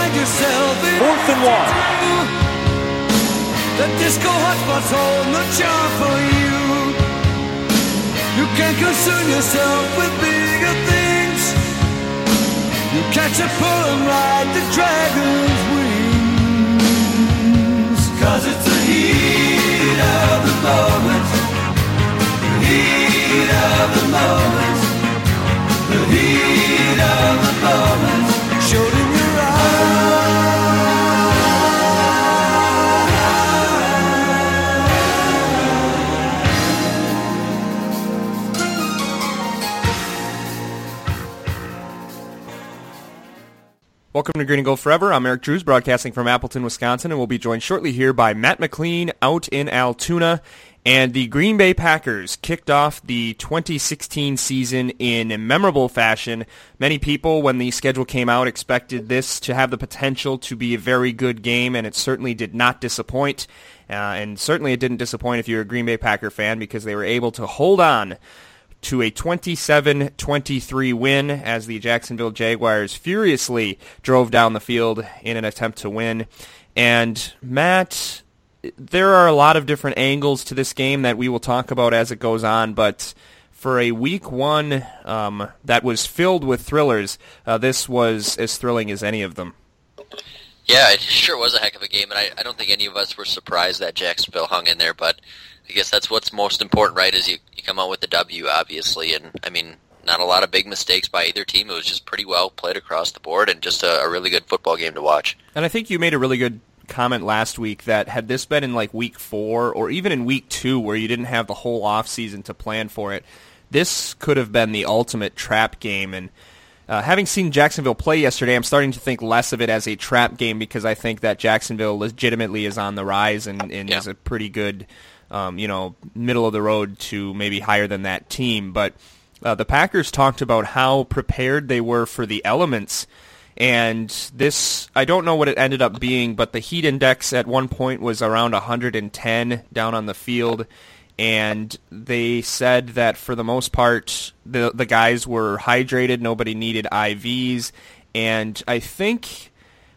find yourself in Fourth and one. The disco holding the charm for you. You can concern yourself with bigger things. You catch a pull and ride the dragon's wings. Cause it's the heat of the moment. The heat of the moment. The heat of the moment. Welcome to Green and Gold Forever. I'm Eric Drews, broadcasting from Appleton, Wisconsin, and we'll be joined shortly here by Matt McLean out in Altoona. And the Green Bay Packers kicked off the 2016 season in memorable fashion. Many people, when the schedule came out, expected this to have the potential to be a very good game, and it certainly did not disappoint. Uh, and certainly it didn't disappoint if you're a Green Bay Packer fan because they were able to hold on to a 27-23 win as the Jacksonville Jaguars furiously drove down the field in an attempt to win. And Matt, there are a lot of different angles to this game that we will talk about as it goes on, but for a week one um, that was filled with thrillers, uh, this was as thrilling as any of them. Yeah, it sure was a heck of a game, and I, I don't think any of us were surprised that Jacksonville hung in there, but I guess that's what's most important, right, is you, you come out with the W, obviously, and, I mean, not a lot of big mistakes by either team. It was just pretty well played across the board and just a, a really good football game to watch. And I think you made a really good comment last week that had this been in like week four or even in week two where you didn't have the whole off season to plan for it, this could have been the ultimate trap game. And uh, having seen Jacksonville play yesterday, I'm starting to think less of it as a trap game because I think that Jacksonville legitimately is on the rise and, and Yeah. is a pretty good, um, you know, middle of the road to maybe higher than that team. But uh, the Packers talked about how prepared they were for the elements. And this, I don't know what it ended up being, but the heat index at one point was around 110 down on the field. And they said that for the most part, the the guys were hydrated. Nobody needed IVs, and I think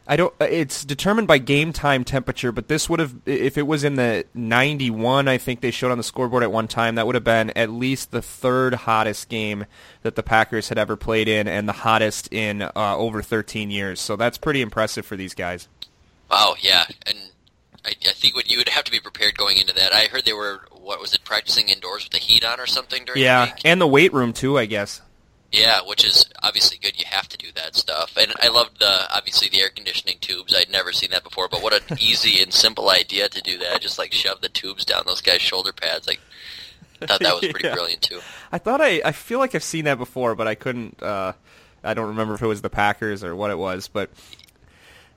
I don't. It's determined by game time temperature, but this would have, if it was in the 91, I think they showed on the scoreboard at one time, that would have been at least the third hottest game that the Packers had ever played in, and the hottest in uh, over 13 years. So that's pretty impressive for these guys. Wow, yeah, and I, I think what you would have to be prepared going into that. I heard they were, what was it, practicing indoors with the heat on or something during the Yeah, week? and the weight room too, I guess. Yeah, which is obviously good. You have to do that stuff. And I loved the obviously the air conditioning tubes. I'd never seen that before, but what an easy and simple idea to do that. Just like shove the tubes down those guys' shoulder pads. Like I thought that was pretty Yeah. brilliant too. I thought I, I feel like I've seen that before, but I couldn't. Uh, I don't remember if it was the Packers or what it was, but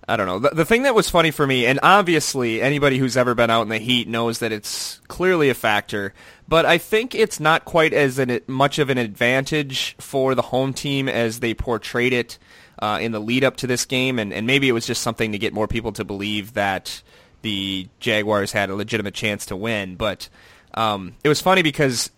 I don't know. The, the thing that was funny for me, and obviously anybody who's ever been out in the heat knows that it's clearly a factor, but I think it's not quite as an, much of an advantage for the home team as they portrayed it uh, in the lead up to this game, and, and maybe it was just something to get more people to believe that the Jaguars had a legitimate chance to win. But um, it was funny because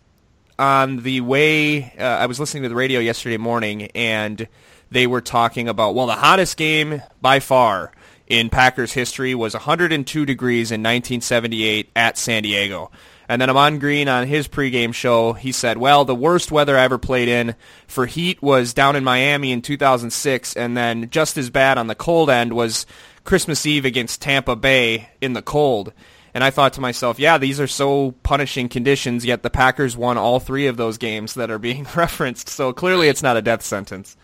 on the way, uh, I was listening to the radio yesterday morning, and they were talking about, well, the hottest game by far in Packers history was 102 degrees in 1978 at San Diego. And then Ahman Green on his pregame show, he said, well, the worst weather I ever played in for heat was down in Miami in 2006, and then just as bad on the cold end was Christmas Eve against Tampa Bay in the cold. And I thought to myself, yeah, these are so punishing conditions, yet the Packers won all three of those games that are being referenced. So clearly it's not a death sentence.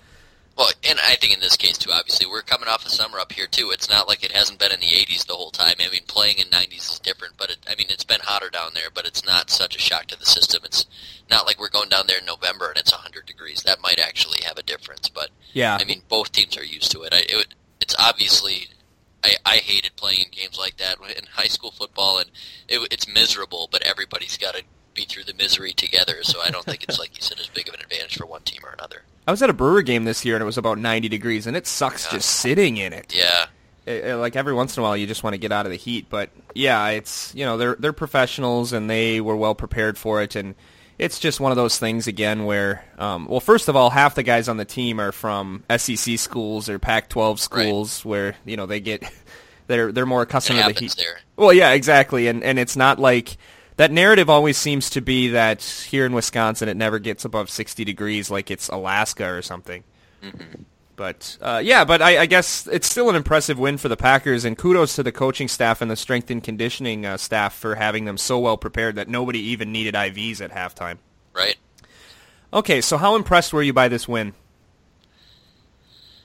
Well, and I think in this case too, obviously we're coming off the summer up here too. It's not like it hasn't been in the 80s the whole time. I mean, playing in 90s is different, but it, I mean it's been hotter down there, but it's not such a shock to the system. It's not like we're going down there in November and it's 100 degrees. That might actually have a difference, but Yeah. I mean both teams are used to it. I, it it's obviously I, I hated playing in games like that in high school football, and it, it's miserable. But everybody's got to be through the misery together. So I don't think it's like you said as big of an advantage for one team or another. I was at a Brewer game this year and it was about 90 degrees, and it sucks just sitting in it. Yeah, Uh, uh, Like every once in a while, you just want to get out of the heat. But yeah, it's you know they're they're professionals and they were well prepared for it. And it's just one of those things again where, um, well, first of all, half the guys on the team are from SEC schools or Pac-12 schools, right. where you know they get they're they're more accustomed it to the heat. There. Well, yeah, exactly, and and it's not like that narrative always seems to be that here in Wisconsin it never gets above 60 degrees like it's Alaska or something. Mm-hmm. But uh, yeah, but I, I, guess it's still an impressive win for the Packers, and kudos to the coaching staff and the strength and conditioning uh, staff for having them so well prepared that nobody even needed IVs at halftime. Right. Okay, so how impressed were you by this win?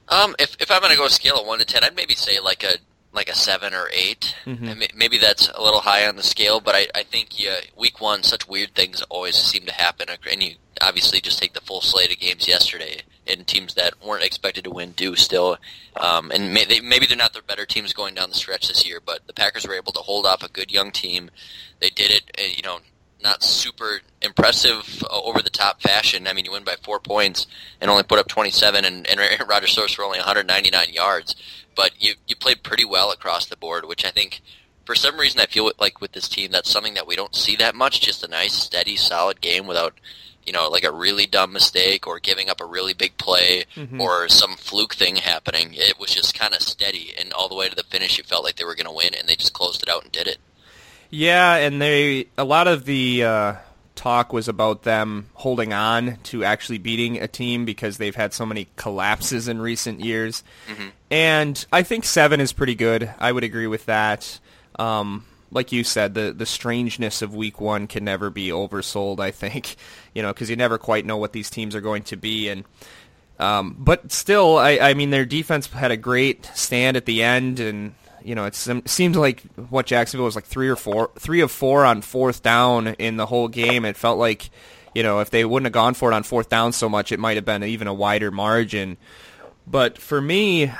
Um, if if I'm gonna go a scale of one to ten, I'd maybe say like a like a seven or 8 mm-hmm. Maybe that's a little high on the scale, but I, I think yeah, week one, such weird things always seem to happen. And you obviously just take the full slate of games yesterday, and teams that weren't expected to win do still. Um, and may, they, maybe they're not the better teams going down the stretch this year, but the Packers were able to hold off a good young team. They did it, uh, you know, not super impressive uh, over the top fashion. I mean, you win by four points and only put up 27, and, and Rodgers throws for only 199 yards. But you you played pretty well across the board, which I think for some reason I feel like with this team that's something that we don't see that much. Just a nice, steady, solid game without you know like a really dumb mistake or giving up a really big play mm-hmm. or some fluke thing happening. It was just kind of steady, and all the way to the finish, you felt like they were going to win, and they just closed it out and did it. Yeah, and they a lot of the uh, talk was about them holding on to actually beating a team because they've had so many collapses in recent years. Mm-hmm. And I think seven is pretty good. I would agree with that. Um, like you said, the the strangeness of week one can never be oversold. I think, you know, because you never quite know what these teams are going to be, and um, but still, I, I mean, their defense had a great stand at the end, and you know, it seems like what Jacksonville was like three or four, three of four on fourth down in the whole game. It felt like, you know, if they wouldn't have gone for it on fourth down so much, it might have been even a wider margin. But for me,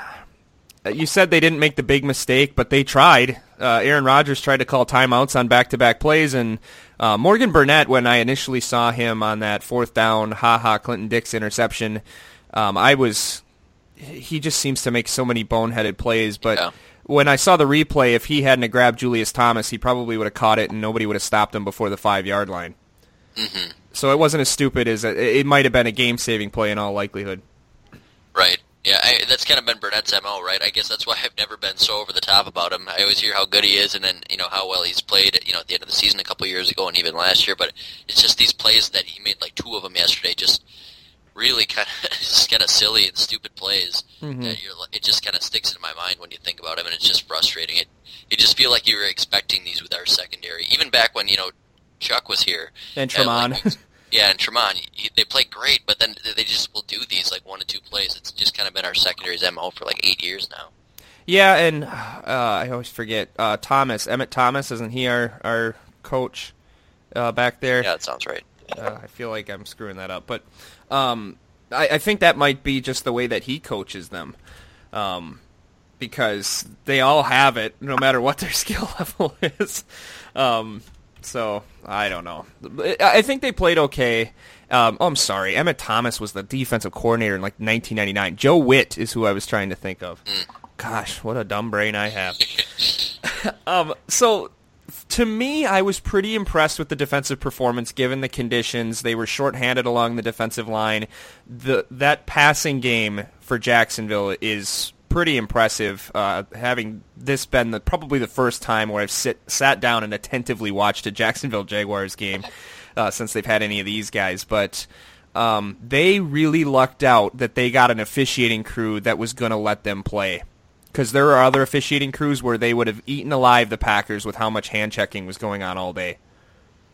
you said they didn't make the big mistake, but they tried. Uh, Aaron Rodgers tried to call timeouts on back-to-back plays, and uh, Morgan Burnett, when I initially saw him on that fourth down, Ha Ha, Clinton Dix interception, um, I was, he just seems to make so many boneheaded plays, but. Yeah when I saw the replay, if he hadn't grabbed Julius Thomas, he probably would have caught it, and nobody would have stopped him before the five yard line. Mm-hmm. So it wasn't as stupid as it, it might have been a game saving play in all likelihood. Right. Yeah, I, that's kind of been Burnett's mo, right? I guess that's why I've never been so over the top about him. I always hear how good he is, and then you know how well he's played. You know, at the end of the season a couple years ago, and even last year. But it's just these plays that he made, like two of them yesterday, just really kind of just kind of silly and stupid plays mm-hmm. that you're it just kind of sticks in my mind when you think about them and it's just frustrating. It you just feel like you were expecting these with our secondary. Even back when you know Chuck was here and Tramon like, yeah and Tramon they play great but then they just will do these like one to two plays. It's just kind of been our secondary's mo for like eight years now. Yeah and uh, I always forget uh, Thomas Emmitt Thomas isn't he our our coach uh, back there? Yeah that sounds right. Uh, I feel like I'm screwing that up, but um, I, I, think that might be just the way that he coaches them, um, because they all have it, no matter what their skill level is. Um, so I don't know. I think they played okay. Um, oh, I'm sorry. Emmitt Thomas was the defensive coordinator in like 1999. Joe Whitt is who I was trying to think of. Mm. Gosh, what a dumb brain I have. um, so to me, I was pretty impressed with the defensive performance given the conditions. They were shorthanded along the defensive line. The that passing game for Jacksonville is pretty impressive. Uh, having this been the, probably the first time where I've sit, sat down and attentively watched a Jacksonville Jaguars game uh, since they've had any of these guys, but. Um, they really lucked out that they got an officiating crew that was going to let them play because there are other officiating crews where they would have eaten alive the Packers with how much hand checking was going on all day.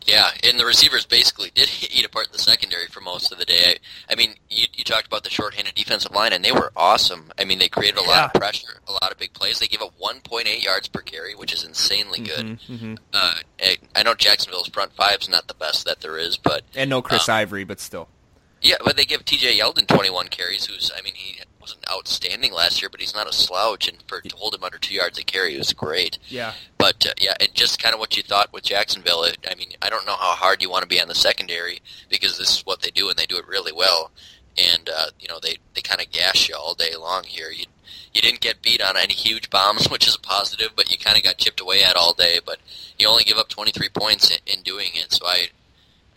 Yeah, and the receivers basically did eat apart the secondary for most of the day. I, I mean, you, you talked about the shorthanded defensive line, and they were awesome. I mean, they created a yeah. lot of pressure, a lot of big plays. They gave up 1.8 yards per carry, which is insanely good. Mm-hmm, mm-hmm. Uh, I know Jacksonville's front five is not the best that there is, but and no Chris um, Ivory, but still. Yeah, but they give T.J. Yeldon 21 carries, who's I mean he wasn't outstanding last year, but he's not a slouch, and for to hold him under two yards a carry was great. Yeah. But uh, yeah, and just kind of what you thought with Jacksonville. It, I mean, I don't know how hard you want to be on the secondary because this is what they do, and they do it really well. And uh, you know they they kind of gash you all day long here. You you didn't get beat on any huge bombs, which is a positive, but you kind of got chipped away at all day. But you only give up 23 points in, in doing it, so I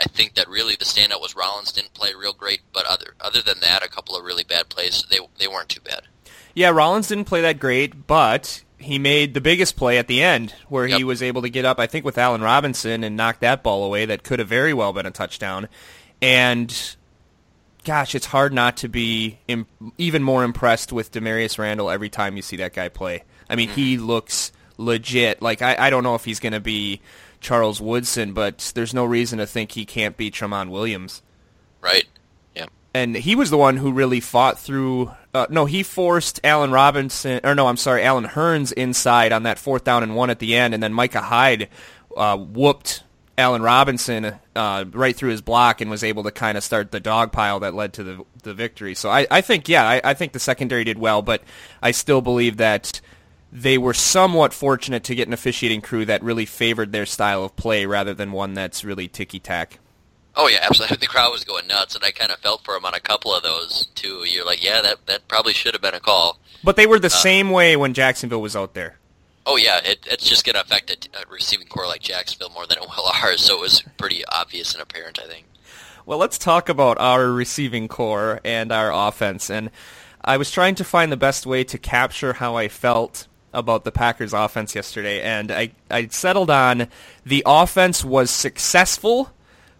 I think that really the standout was Rollins didn't play real great, but other other than that, a couple of really bad plays. They they weren't too bad. Yeah, Rollins didn't play that great, but he made the biggest play at the end where Yep. he was able to get up, I think, with Allen Robinson and knock that ball away that could have very well been a touchdown. And gosh, it's hard not to be Im- even more impressed with Damarious Randall every time you see that guy play. I mean, mm-hmm. he looks legit. Like I, I don't know if he's going to be Charles Woodson, but there's no reason to think he can't be Tramon Williams Right? Yeah. and he was the one who really fought through. Uh, no, he forced Allen Robinson, or no, I'm sorry, Allen Hurns inside on that fourth down and one at the end, and then Micah Hyde uh, whooped Allen Robinson uh, right through his block and was able to kind of start the dog pile that led to the the victory. So I, I think, yeah, I, I think the secondary did well, but I still believe that they were somewhat fortunate to get an officiating crew that really favored their style of play rather than one that's really ticky tack. Oh yeah, absolutely. The crowd was going nuts, and I kind of felt for him on a couple of those too. You're like, yeah, that that probably should have been a call. But they were the uh, same way when Jacksonville was out there. Oh yeah, it, it's just going to affect a, a receiving corps like Jacksonville more than it will ours. So it was pretty obvious and apparent, I think. Well, let's talk about our receiving corps and our offense. And I was trying to find the best way to capture how I felt about the Packers offense yesterday, and I, I settled on the offense was successful,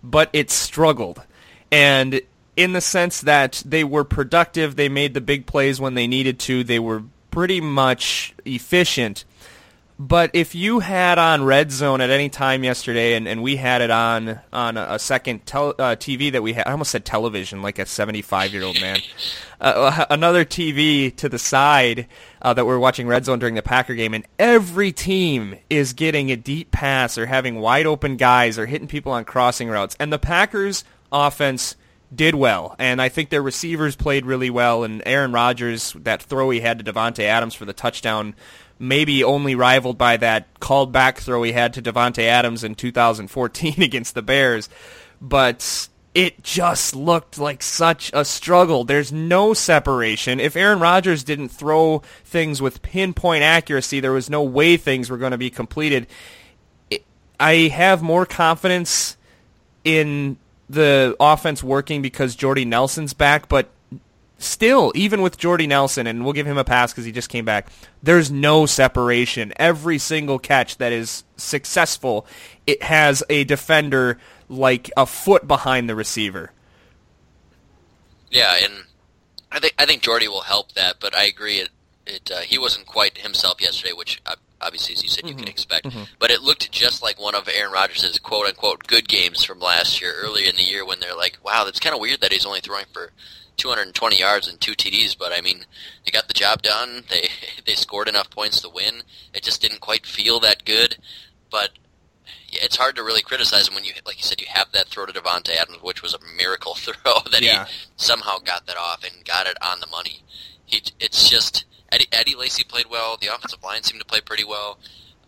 but it struggled. And in the sense that they were productive, they made the big plays when they needed to, they were pretty much efficient. But if you had on Red Zone at any time yesterday, and, and we had it on on a, second tel- uh, TV that we had, I almost said television, like a 75 year old man, uh, another TV to the side uh, that we're watching Red Zone during the Packer game, and every team is getting a deep pass or having wide open guys or hitting people on crossing routes, and the Packers offense did well, and I think their receivers played really well. And Aaron Rodgers, that throw he had to Davante Adams for the touchdown, maybe only rivaled by that called back throw he had to Davante Adams in 2014 against the Bears. But it just looked like such a struggle. There's no separation. If Aaron Rodgers didn't throw things with pinpoint accuracy, there was no way things were going to be completed. I have more confidence in the offense working because Jordy Nelson's back, but still, even with Jordy Nelson, and we'll give him a pass because he just came back, there's no separation. Every single catch that is successful, it has a defender like a foot behind the receiver. Yeah, and I think I think Jordy will help that, but I agree. It it uh, he wasn't quite himself yesterday, which uh, obviously, as you said, you can expect. But it looked just like one of Aaron Rodgers' quote unquote good games from last year, earlier in the year, when they're like, "Wow, that's kind of weird that he's only throwing for 220 yards and two TDs." But I mean, they got the job done. They they scored enough points to win. It just didn't quite feel that good, but. Yeah, it's hard to really criticize him when you, like you said, you have that throw to Davante Adams, which was a miracle throw that Yeah. he somehow got that off and got it on the money. He, it's just Eddie, Eddie Lacy played well. The offensive line seemed to play pretty well.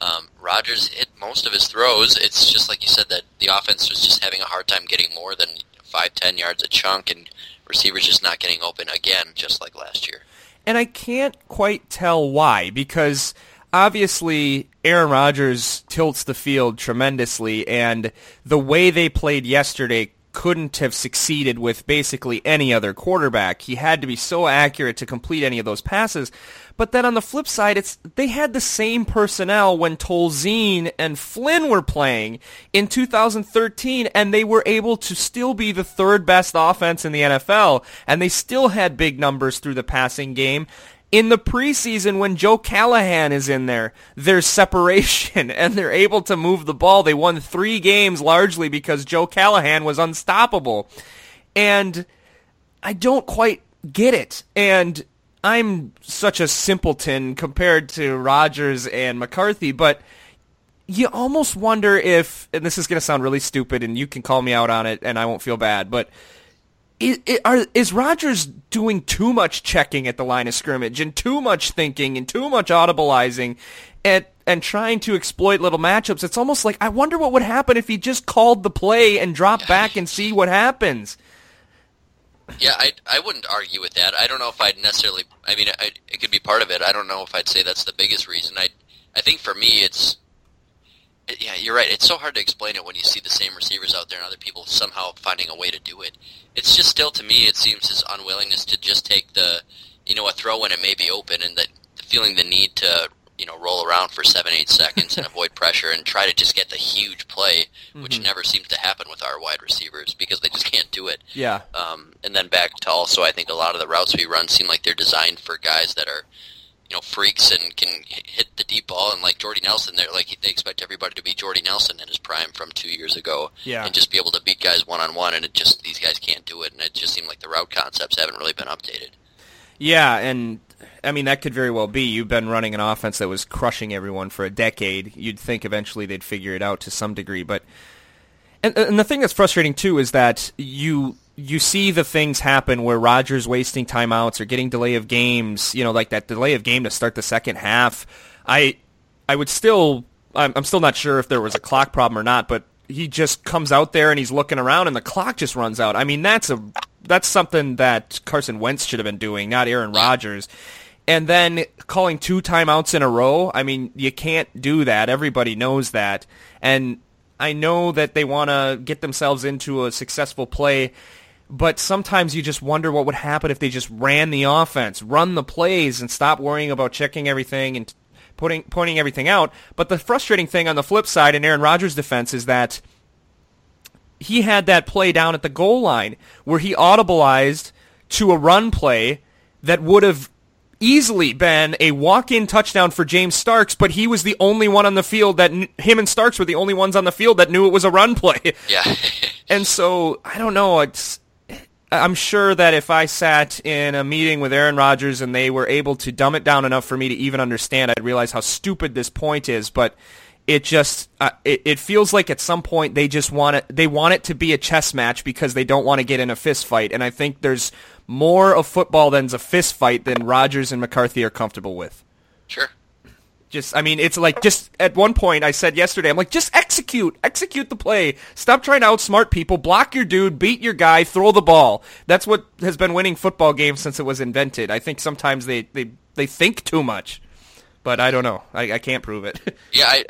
Um, Rodgers hit most of his throws. It's just like you said that the offense was just having a hard time getting more than five, ten yards a chunk, and receivers just not getting open again, just like last year. And I can't quite tell why because obviously Aaron Rodgers tilts the field tremendously and the way they played yesterday couldn't have succeeded with basically any other quarterback. He had to be so accurate to complete any of those passes. But then on the flip side, it's they had the same personnel when Tolzien and Flynn were playing in 2013, and they were able to still be the third best offense in the NFL, and they still had big numbers through the passing game. In the preseason, when Joe Callahan is in there, there's separation, and they're able to move the ball. They won three games largely because Joe Callahan was unstoppable. And I don't quite get it. And I'm such a simpleton compared to Rodgers and McCarthy, but you almost wonder if, and this is going to sound really stupid, and you can call me out on it, and I won't feel bad, but is, are, is Rodgers doing too much checking at the line of scrimmage and too much thinking and too much audibleizing and, and trying to exploit little matchups? It's almost like I wonder what would happen if he just called the play and dropped back and see what happens. Yeah, I I wouldn't argue with that. I don't know if I'd necessarily. I mean, I, it could be part of it. I don't know if I'd say that's the biggest reason. I I think for me, it's Yeah, you're right. It's so hard to explain it when you see the same receivers out there and other people somehow finding a way to do it. It's just still to me, it seems his unwillingness to just take the, you know, a throw when it may be open and that feeling the need to you know roll around for seven eight seconds and avoid pressure and try to just get the huge play, which mm-hmm. never seems to happen with our wide receivers because they just can't do it. Yeah. Um, and then back to also, I think a lot of the routes we run seem like they're designed for guys that are you know freaks and can hit the deep ball and like Jordy Nelson they're like they expect everybody to be Jordy Nelson in his prime from 2 years ago yeah. and just be able to beat guys one on one and it just these guys can't do it and it just seemed like the route concepts haven't really been updated. Yeah, and I mean, that could very well be. You've been running an offense that was crushing everyone for a decade. You'd think eventually they'd figure it out to some degree, but and, and the thing that's frustrating too is that you you see the things happen where Rodgers wasting timeouts or getting delay of games. You know, like that delay of game to start the second half. I I would still I'm, I'm still not sure if there was a clock problem or not, but he just comes out there and he's looking around and the clock just runs out. I mean, that's a that's something that Carson Wentz should have been doing, not Aaron Rodgers. And then calling two timeouts in a row, I mean, you can't do that. Everybody knows that. And I know that they want to get themselves into a successful play, but sometimes you just wonder what would happen if they just ran the offense, run the plays, and stop worrying about checking everything and putting pointing everything out. But the frustrating thing on the flip side in Aaron Rodgers' defense is that he had that play down at the goal line where he audibleized to a run play that would have easily been a walk-in touchdown for James Starks, but he was the only one on the field that him and Starks were the only ones on the field that knew it was a run play. Yeah. and so I don't know. It's I'm sure that if I sat in a meeting with Aaron Rodgers and they were able to dumb it down enough for me to even understand, I'd realize how stupid this point is. But it just uh, it, it feels like at some point they just want it they want it to be a chess match because they don't want to get in a fist fight. And i think there's more of football than's a fist fight than rodgers and mccarthy are comfortable with. Sure just i mean it's like just at one point i said yesterday i'm like just execute execute the play stop trying to outsmart people block your dude beat your guy throw the ball that's what has been winning football games since it was invented i think sometimes they they, they think too much but I don't know. I, I can't prove it. yeah, I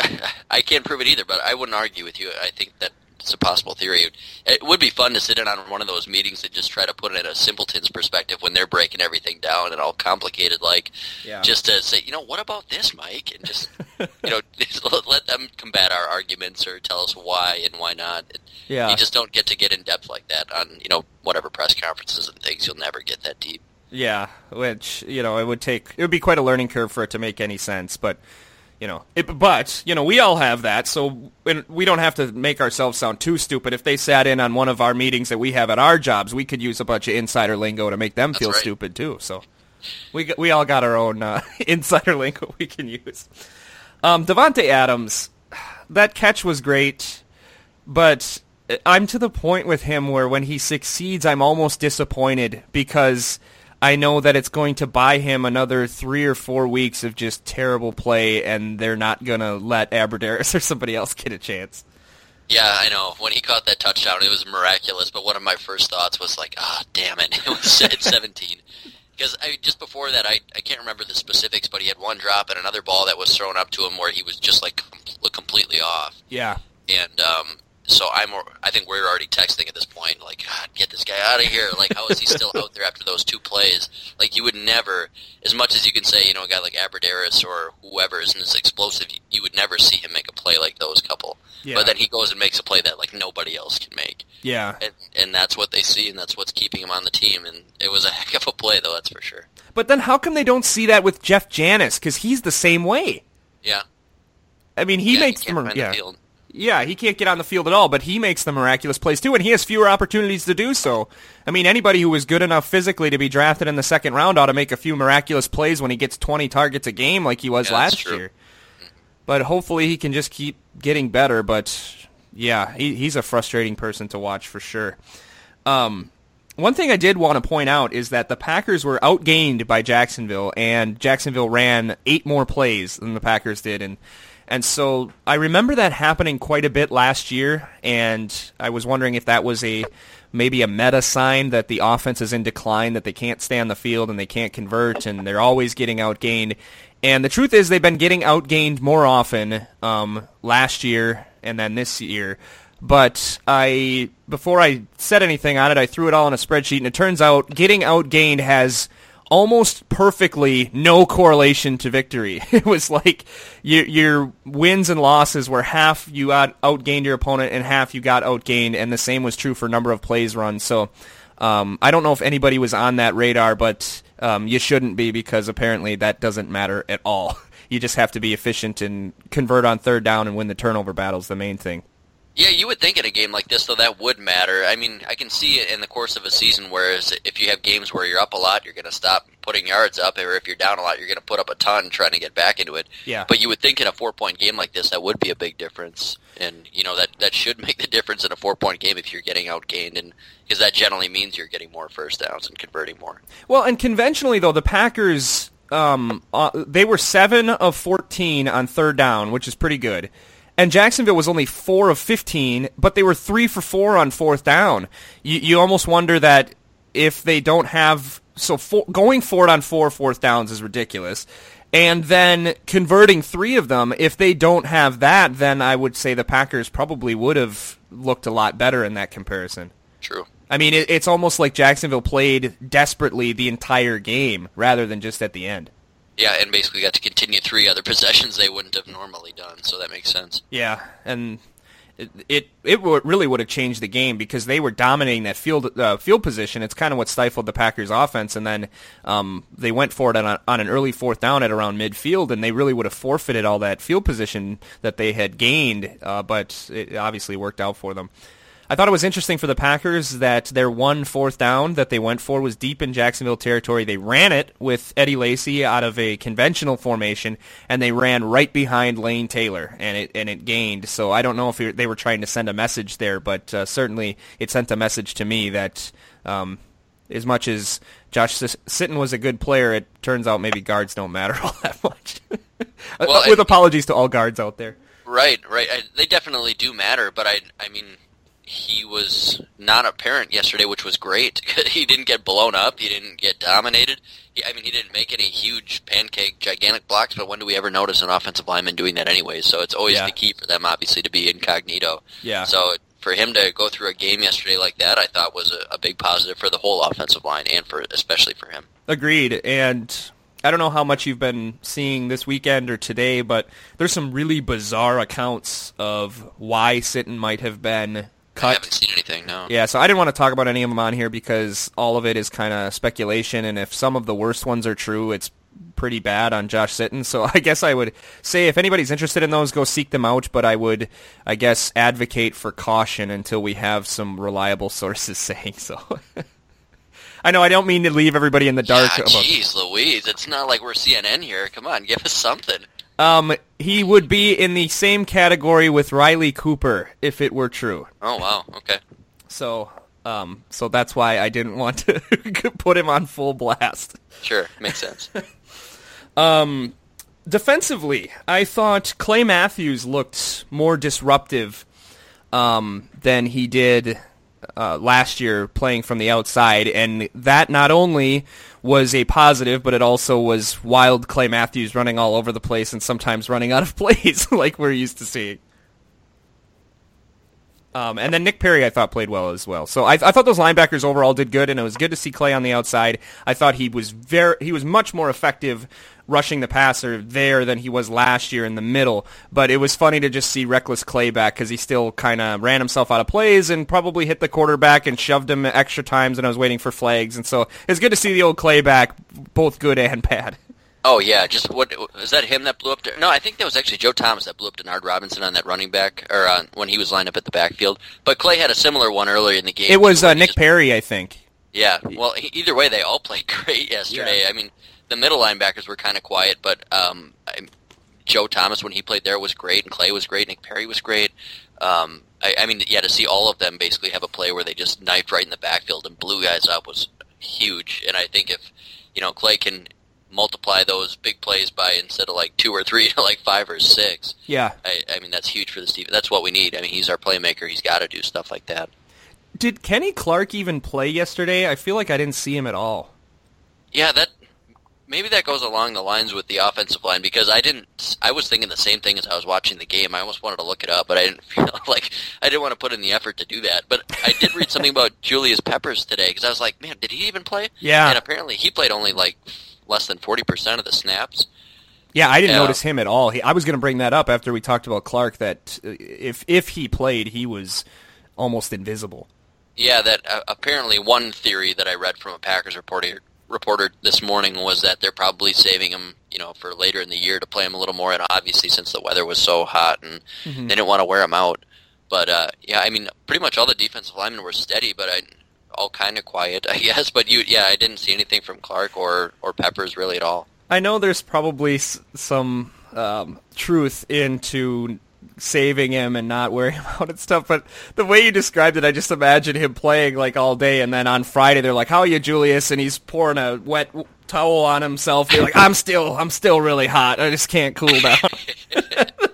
I can't prove it either, but I wouldn't argue with you. I think that it's a possible theory. It would be fun to sit in on one of those meetings and just try to put it in a simpleton's perspective when they're breaking everything down and all complicated, like yeah. just to say, you know, what about this, Mike, and just you know, just let them combat our arguments or tell us why and why not. Yeah, you just don't get to get in depth like that on you know whatever press conferences and things. You'll never get that deep. Yeah, which you know it would take it would be quite a learning curve for it to make any sense, but you know, it, but you know we all have that, so we don't have to make ourselves sound too stupid. If they sat in on one of our meetings that we have at our jobs, we could use a bunch of insider lingo to make them That's feel right. stupid too. So we we all got our own uh, insider lingo we can use. Um, Davante Adams, that catch was great, but I'm to the point with him where when he succeeds, I'm almost disappointed because I know that it's going to buy him another three or four weeks of just terrible play, and they're not going to let Abbrederis or somebody else get a chance. Yeah, I know. When he caught that touchdown, it was miraculous. But one of my first thoughts was like, "Ah, oh, damn it! It was at 17." Because I, just before that, I I can't remember the specifics, but he had one drop and another ball that was thrown up to him where he was just like com- completely off. Yeah. And um, so I'm, I think we're already texting at this point, like, God, get this guy out of here. Like, how is he still out there after those two plays? Like, you would never, as much as you can say, you know, a guy like Abbrederis or whoever isn't as explosive, you, you would never see him make a play like those couple. Yeah. But then he goes and makes a play that like nobody else can make. Yeah. And, and that's what they see, and that's what's keeping him on the team. And it was a heck of a play, though, that's for sure. But then how come they don't see that with Jeff Janis? Because he's the same way. Yeah. I mean, he yeah, makes he them. Yeah. the field. Yeah, he can't get on the field at all, but he makes the miraculous plays too, and he has fewer opportunities to do so. I mean, anybody who was good enough physically to be drafted in the second round ought to make a few miraculous plays when he gets 20 targets a game like he was yeah, last year. But hopefully he can just keep getting better, but yeah, he, he's a frustrating person to watch for sure. Um, one thing I did want to point out is that the Packers were outgained by Jacksonville, and Jacksonville ran eight more plays than the Packers did, and and so I remember that happening quite a bit last year, and I was wondering if that was a maybe a meta sign that the offense is in decline, that they can't stay on the field and they can't convert, and they're always getting outgained. And the truth is, they've been getting outgained more often um, last year and then this year. But I, before I said anything on it, I threw it all in a spreadsheet, and it turns out getting outgained has almost perfectly no correlation to victory. It was like your, your wins and losses were half you got outgained your opponent and half you got outgained, and the same was true for number of plays run. So um, I don't know if anybody was on that radar, but um, you shouldn't be because apparently that doesn't matter at all. You just have to be efficient and convert on third down and win the turnover battles. The main thing. Yeah, you would think in a game like this, though, that would matter. I mean, I can see it in the course of a season, whereas if you have games where you're up a lot, you're going to stop putting yards up, or if you're down a lot, you're going to put up a ton trying to get back into it. Yeah. But you would think in a four-point game like this, that would be a big difference, and you know that that should make the difference in a four-point game if you're getting outgained, and because that generally means you're getting more first downs and converting more. Well, and conventionally though, the Packers um, uh, they were seven of fourteen on third down, which is pretty good. And Jacksonville was only four of fifteen, but they were three for four on fourth down. You, you almost wonder that if they don't have so for, going forward on four fourth downs is ridiculous. And then converting three of them, if they don't have that, then I would say the Packers probably would have looked a lot better in that comparison. True. I mean, it, it's almost like Jacksonville played desperately the entire game rather than just at the end. Yeah, and basically got to continue three other possessions they wouldn't have normally done, so that makes sense. Yeah, and it it, it really would have changed the game because they were dominating that field uh, field position. It's kind of what stifled the Packers' offense, and then um, they went for it on, on an early fourth down at around midfield, and they really would have forfeited all that field position that they had gained. Uh, but it obviously worked out for them. I thought it was interesting for the Packers that their one fourth down that they went for was deep in Jacksonville territory. They ran it with Eddie Lacy out of a conventional formation, and they ran right behind Lane Taylor, and it and it gained. So I don't know if they were trying to send a message there, but uh, certainly it sent a message to me that. Um, as much as Josh Sitton was a good player, it turns out maybe guards don't matter all that much. well, With apologies to all guards out there. Right, right. I, they definitely do matter, but I, I mean, he was not apparent yesterday, which was great. he didn't get blown up. He didn't get dominated. He, I mean, he didn't make any huge pancake, gigantic blocks. But when do we ever notice an offensive lineman doing that anyway? So it's always yeah. the key for them, obviously, to be incognito. Yeah. So for him to go through a game yesterday like that, I thought was a, a big positive for the whole offensive line and for especially for him. Agreed. And I don't know how much you've been seeing this weekend or today, but there's some really bizarre accounts of why Sitton might have been cut. I haven't seen anything, no. Yeah, so I didn't want to talk about any of them on here because all of it is kind of speculation, and if some of the worst ones are true, it's pretty bad on Josh Sitton. So I guess I would say if anybody's interested in those, go seek them out. But I would, I guess, advocate for caution until we have some reliable sources saying so. I know I don't mean to leave everybody in the dark. Yeah, jeez, Louise, it's not like we're CNN here. Come on, give us something. Um, he would be in the same category with Riley Cooper if it were true. Oh wow, okay. So, um, so that's why I didn't want to put him on full blast. Sure, makes sense. um, defensively, I thought Clay Matthews looked more disruptive um, than he did uh, last year playing from the outside, and that not only was a positive, but it also was wild Clay Matthews running all over the place and sometimes running out of plays like we're used to seeing. Um, and then Nick Perry, I thought played well as well. So I, I, thought those linebackers overall did good, and it was good to see Clay on the outside. I thought he was very, he was much more effective rushing the passer there than he was last year in the middle. But it was funny to just see reckless Clay back because he still kind of ran himself out of plays and probably hit the quarterback and shoved him extra times. And I was waiting for flags, and so it's good to see the old Clay back, both good and bad. Oh yeah, just what was that him that blew up? To, no, I think that was actually Joe Thomas that blew up Denard Robinson on that running back, or uh, when he was lined up at the backfield. But Clay had a similar one earlier in the game. It was uh, Nick just, Perry, I think. Yeah, well, either way, they all played great yesterday. Yeah. I mean, the middle linebackers were kind of quiet, but um, I, Joe Thomas when he played there was great, and Clay was great, Nick Perry was great. Um, I, I mean, yeah, to see all of them basically have a play where they just knifed right in the backfield and blew guys up was huge. And I think if you know Clay can multiply those big plays by instead of like two or three to like five or six. Yeah. I, I mean, that's huge for the Steve. That's what we need. I mean, he's our playmaker. He's got to do stuff like that. Did Kenny Clark even play yesterday? I feel like I didn't see him at all. Yeah, that maybe that goes along the lines with the offensive line because I didn't. I was thinking the same thing as I was watching the game. I almost wanted to look it up, but I didn't feel like I didn't want to put in the effort to do that. But I did read something about Julius Peppers today because I was like, man, did he even play? Yeah. And apparently he played only like less than forty percent of the snaps. Yeah, I didn't notice him at all. He, I was going to bring that up after we talked about Clark. That uh, if if he played, he was almost invisible. Yeah, that uh, apparently one theory that I read from a Packers reporter reporter this morning was that they're probably saving him, you know, for later in the year to play him a little more. And obviously, since the weather was so hot and they didn't want to wear him out. But uh, yeah, I mean, pretty much all the defensive linemen were steady, but I all kind of quiet, I guess. But you, yeah, I didn't see anything from Clark or or Peppers really at all. I know there's probably s- some um, truth into saving him and not worrying about it stuff, but the way you described it, I just imagine him playing like all day, and then on Friday they're like, "How are you, Julius?" and he's pouring a wet w- towel on himself. They're like, "I'm still, I'm still really hot. I just can't cool down."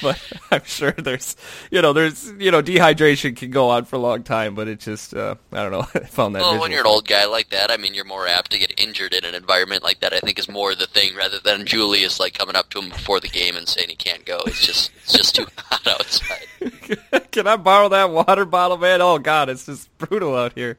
but I'm sure there's, you know, there's, you know, dehydration can go on for a long time, but it just, uh, I don't know. I found that. Well, visual when you're an old guy like that, I mean, you're more apt to get injured in an environment like that. I think is more the thing rather than Julius like coming up to him before the game and saying he can't go. It's just it's just too hot outside. Can I borrow that water bottle, man? Oh God, it's just brutal out here.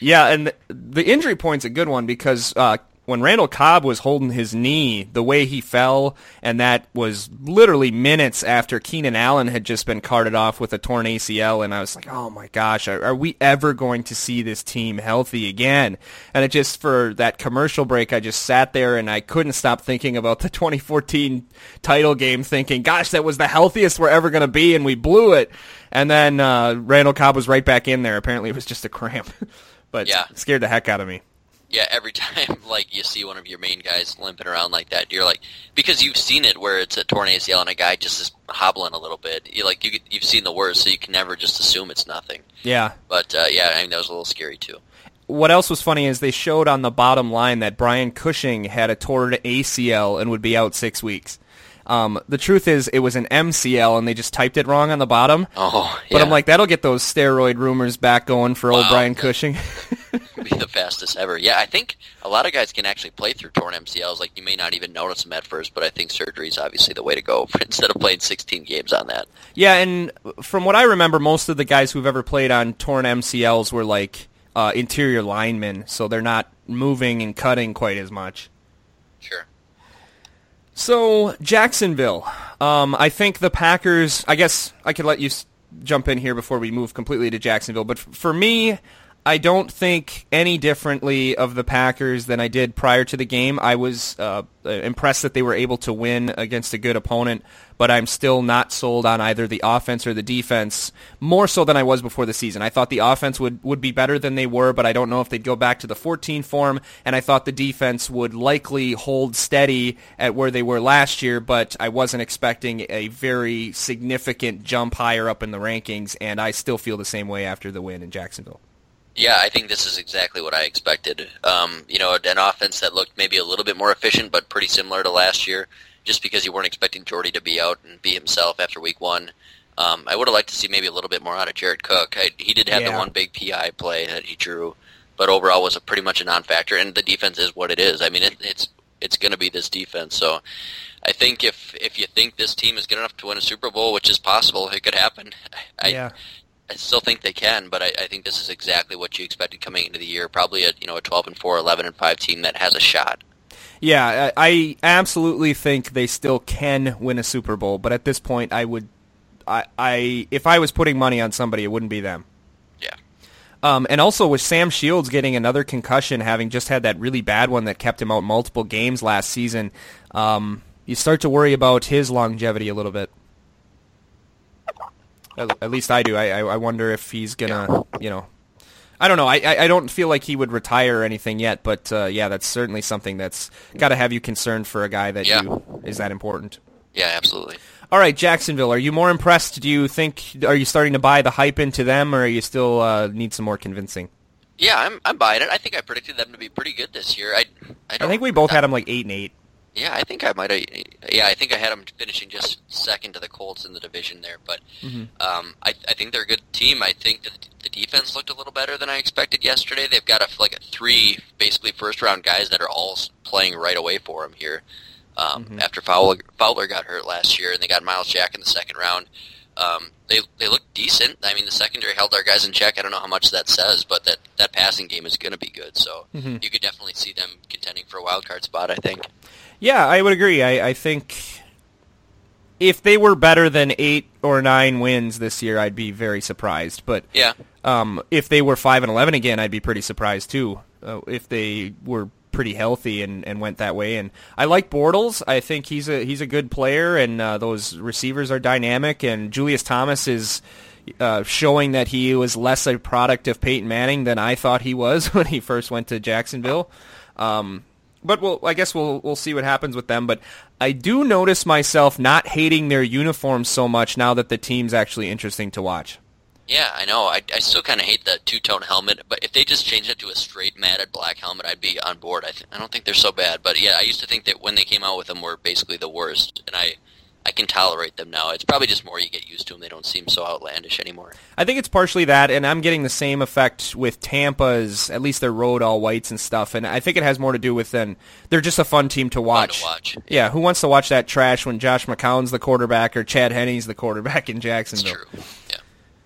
yeah, and the, the injury point's a good one because uh, when Randall Cobb was holding his knee, the way he fell, and that was literally minutes after Keenan Allen had just been carted off with a torn ACL, and I was like, oh my gosh, are, are we ever going to see this team healthy again? And it just for that commercial break, I just sat there and I couldn't stop thinking about the 2014 title game, thinking, gosh, that was the healthiest we're ever going to be, and we blew it. And then uh, Randall Cobb was right back in there. Apparently, it was just a cramp, but Yeah. scared the heck out of me. Yeah, every time like you see one of your main guys limping around like that, you're like because you've seen it where it's a torn ACL and a guy just is hobbling a little bit. You like you you've seen the worst, so you can never just assume it's nothing. Yeah. But uh, yeah, I mean that was a little scary too. What else was funny is they showed on the bottom line that Brian Cushing had a torn ACL and would be out six weeks. Um, the truth is, it was an MCL, and they just typed it wrong on the bottom. Oh, yeah. But. I'm like, that'll get those steroid rumors back going for old Brian Cushing. be the fastest ever. Yeah, I think a lot of guys can actually play through torn MCLs. Like you may not even notice them at first, but I think surgery is obviously the way to go instead of playing 16 games on that. Yeah, and from what I remember, most of the guys who've ever played on torn MCLs were like uh, interior linemen, so they're not moving and cutting quite as much. Sure. So Jacksonville, um, I think the Packers. I guess I could let you s- jump in here before we move completely to Jacksonville. But f- for me, I don't think any differently of the Packers than I did prior to the game. I was uh, uh, impressed that they were able to win against a good opponent, but I'm still not sold on either the offense or the defense. More so than I was before the season. I thought the offense would would be better than they were, but I don't know if they'd go back to the 14 form. And I thought the defense would likely hold steady at where they were last year, but I wasn't expecting a very significant jump higher up in the rankings. And I still feel the same way after the win in Jacksonville. Yeah, I think this is exactly what I expected. Um, you know, an offense that looked maybe a little bit more efficient, but pretty similar to last year, just because you weren't expecting Jordy to be out and be himself after week one. Um, I would have liked to see maybe a little bit more out of Jared Cook. I, he did have Yeah. the one big PI play that he drew, but overall was a pretty much a non-factor. And the defense is what it is. I mean, it, it's it's going to be this defense. So I think if if you think this team is good enough to win a Super Bowl, which is possible, it could happen. I, yeah. I still think they can, but I, I think this is exactly what you expected coming into the year. Probably a you know a 12 and 4, 11 and 5 team that has a shot. Yeah, I, I absolutely think they still can win a Super Bowl, but at this point, I would, I, I if I was putting money on somebody, it wouldn't be them. Yeah. Um, and also with Sam Shields getting another concussion, having just had that really bad one that kept him out multiple games last season, um, you start to worry about his longevity a little bit. At, at least I do. I, I, I wonder if he's gonna, you know, I don't know. I, I, I don't feel like he would retire or anything yet, but uh, yeah, that's certainly something that's got to have you concerned for a guy that Yeah. you is that important. Yeah, absolutely. All right, Jacksonville. Are you more impressed? Do you think? Are you starting to buy the hype into them, or are you still uh, need some more convincing? Yeah, I'm I'm buying it. I think I predicted them to be pretty good this year. I I, I think we both had them like eight and eight. Yeah, I think I might have. Yeah, I think I had them finishing just second to the Colts in the division there. But Mm-hmm. um, I, I think they're a good team. I think that the defense looked a little better than I expected yesterday. They've got a, like a three basically first round guys that are all playing right away for them here. Um, Mm-hmm. After Fowler, Fowler got hurt last year, and they got Myles Jack in the second round. Um, they they look decent. I mean, the secondary held our guys in check. I don't know how much that says, but that, that passing game is going to be good. So Mm-hmm. you could definitely see them contending for a wild card spot. I think. Yeah, I would agree. I, I think if they were better than eight or nine wins this year, I'd be very surprised. But Yeah. um, if they were five and eleven again, I'd be pretty surprised too. Uh, if they were pretty healthy and, and went that way, and I like Bortles. I think he's a he's a good player, and uh, those receivers are dynamic. And Julius Thomas is uh, showing that he was less a product of Peyton Manning than I thought he was when he first went to Jacksonville. Um, but we'll, I guess we'll we'll see what happens with them. But I do notice myself not hating their uniforms so much now that the team's actually interesting to watch. Yeah, I know. I, I still kind of hate the two-tone helmet, but if they just changed it to a straight matted black helmet, I'd be on board. I, th- I don't think they're so bad, but yeah, I used to think that when they came out with them were basically the worst, and I I can tolerate them now. It's probably just more you get used to them; they don't seem so outlandish anymore. I think it's partially that, and I'm getting the same effect with Tampa's, at least their road all whites and stuff. And I think it has more to do with then they're just a fun team to watch. watch. Yeah, who wants to watch that trash when Josh McCown's the quarterback or Chad Henne's the quarterback in Jacksonville? true. Yeah.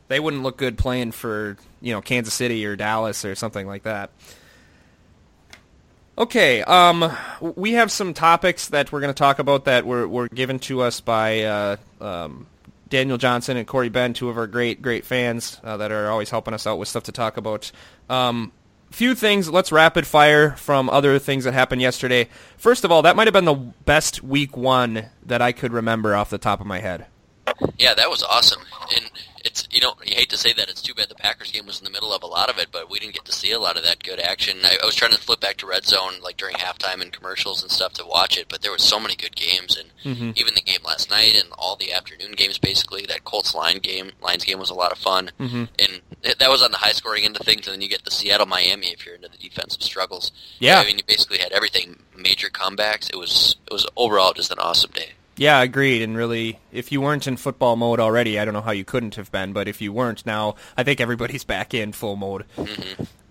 They wouldn't look good playing for you know Kansas City or Dallas or something like that. Okay, um, we have some topics that we're going to talk about that were, were given to us by uh, um, Daniel Johnson and Corey Ben, two of our great great fans uh, that are always helping us out with stuff to talk about. Um, few things. Let's rapid fire from other things that happened yesterday. First of all, that might have been the best week one that I could remember off the top of my head. Yeah, that was awesome. And it's you know you hate to say that it's too bad the Packers game was in the middle of a lot of it, but we didn't get to see a lot of that good action. I, I was trying to flip back to Red Zone like during halftime and commercials and stuff to watch it, but there was so many good games, and mm-hmm. even the game last night and all the afternoon games basically. That Colts line game, Lions game was a lot of fun, mm-hmm. and it, that was on the high scoring end of things. And then you get the Seattle Miami if you're into the defensive struggles. Yeah. I mean you basically had everything, major comebacks. It was it was overall just an awesome day. Yeah, agreed. And really, if you weren't in football mode already, I don't know how you couldn't have been. But if you weren't now, I think everybody's back in full mode.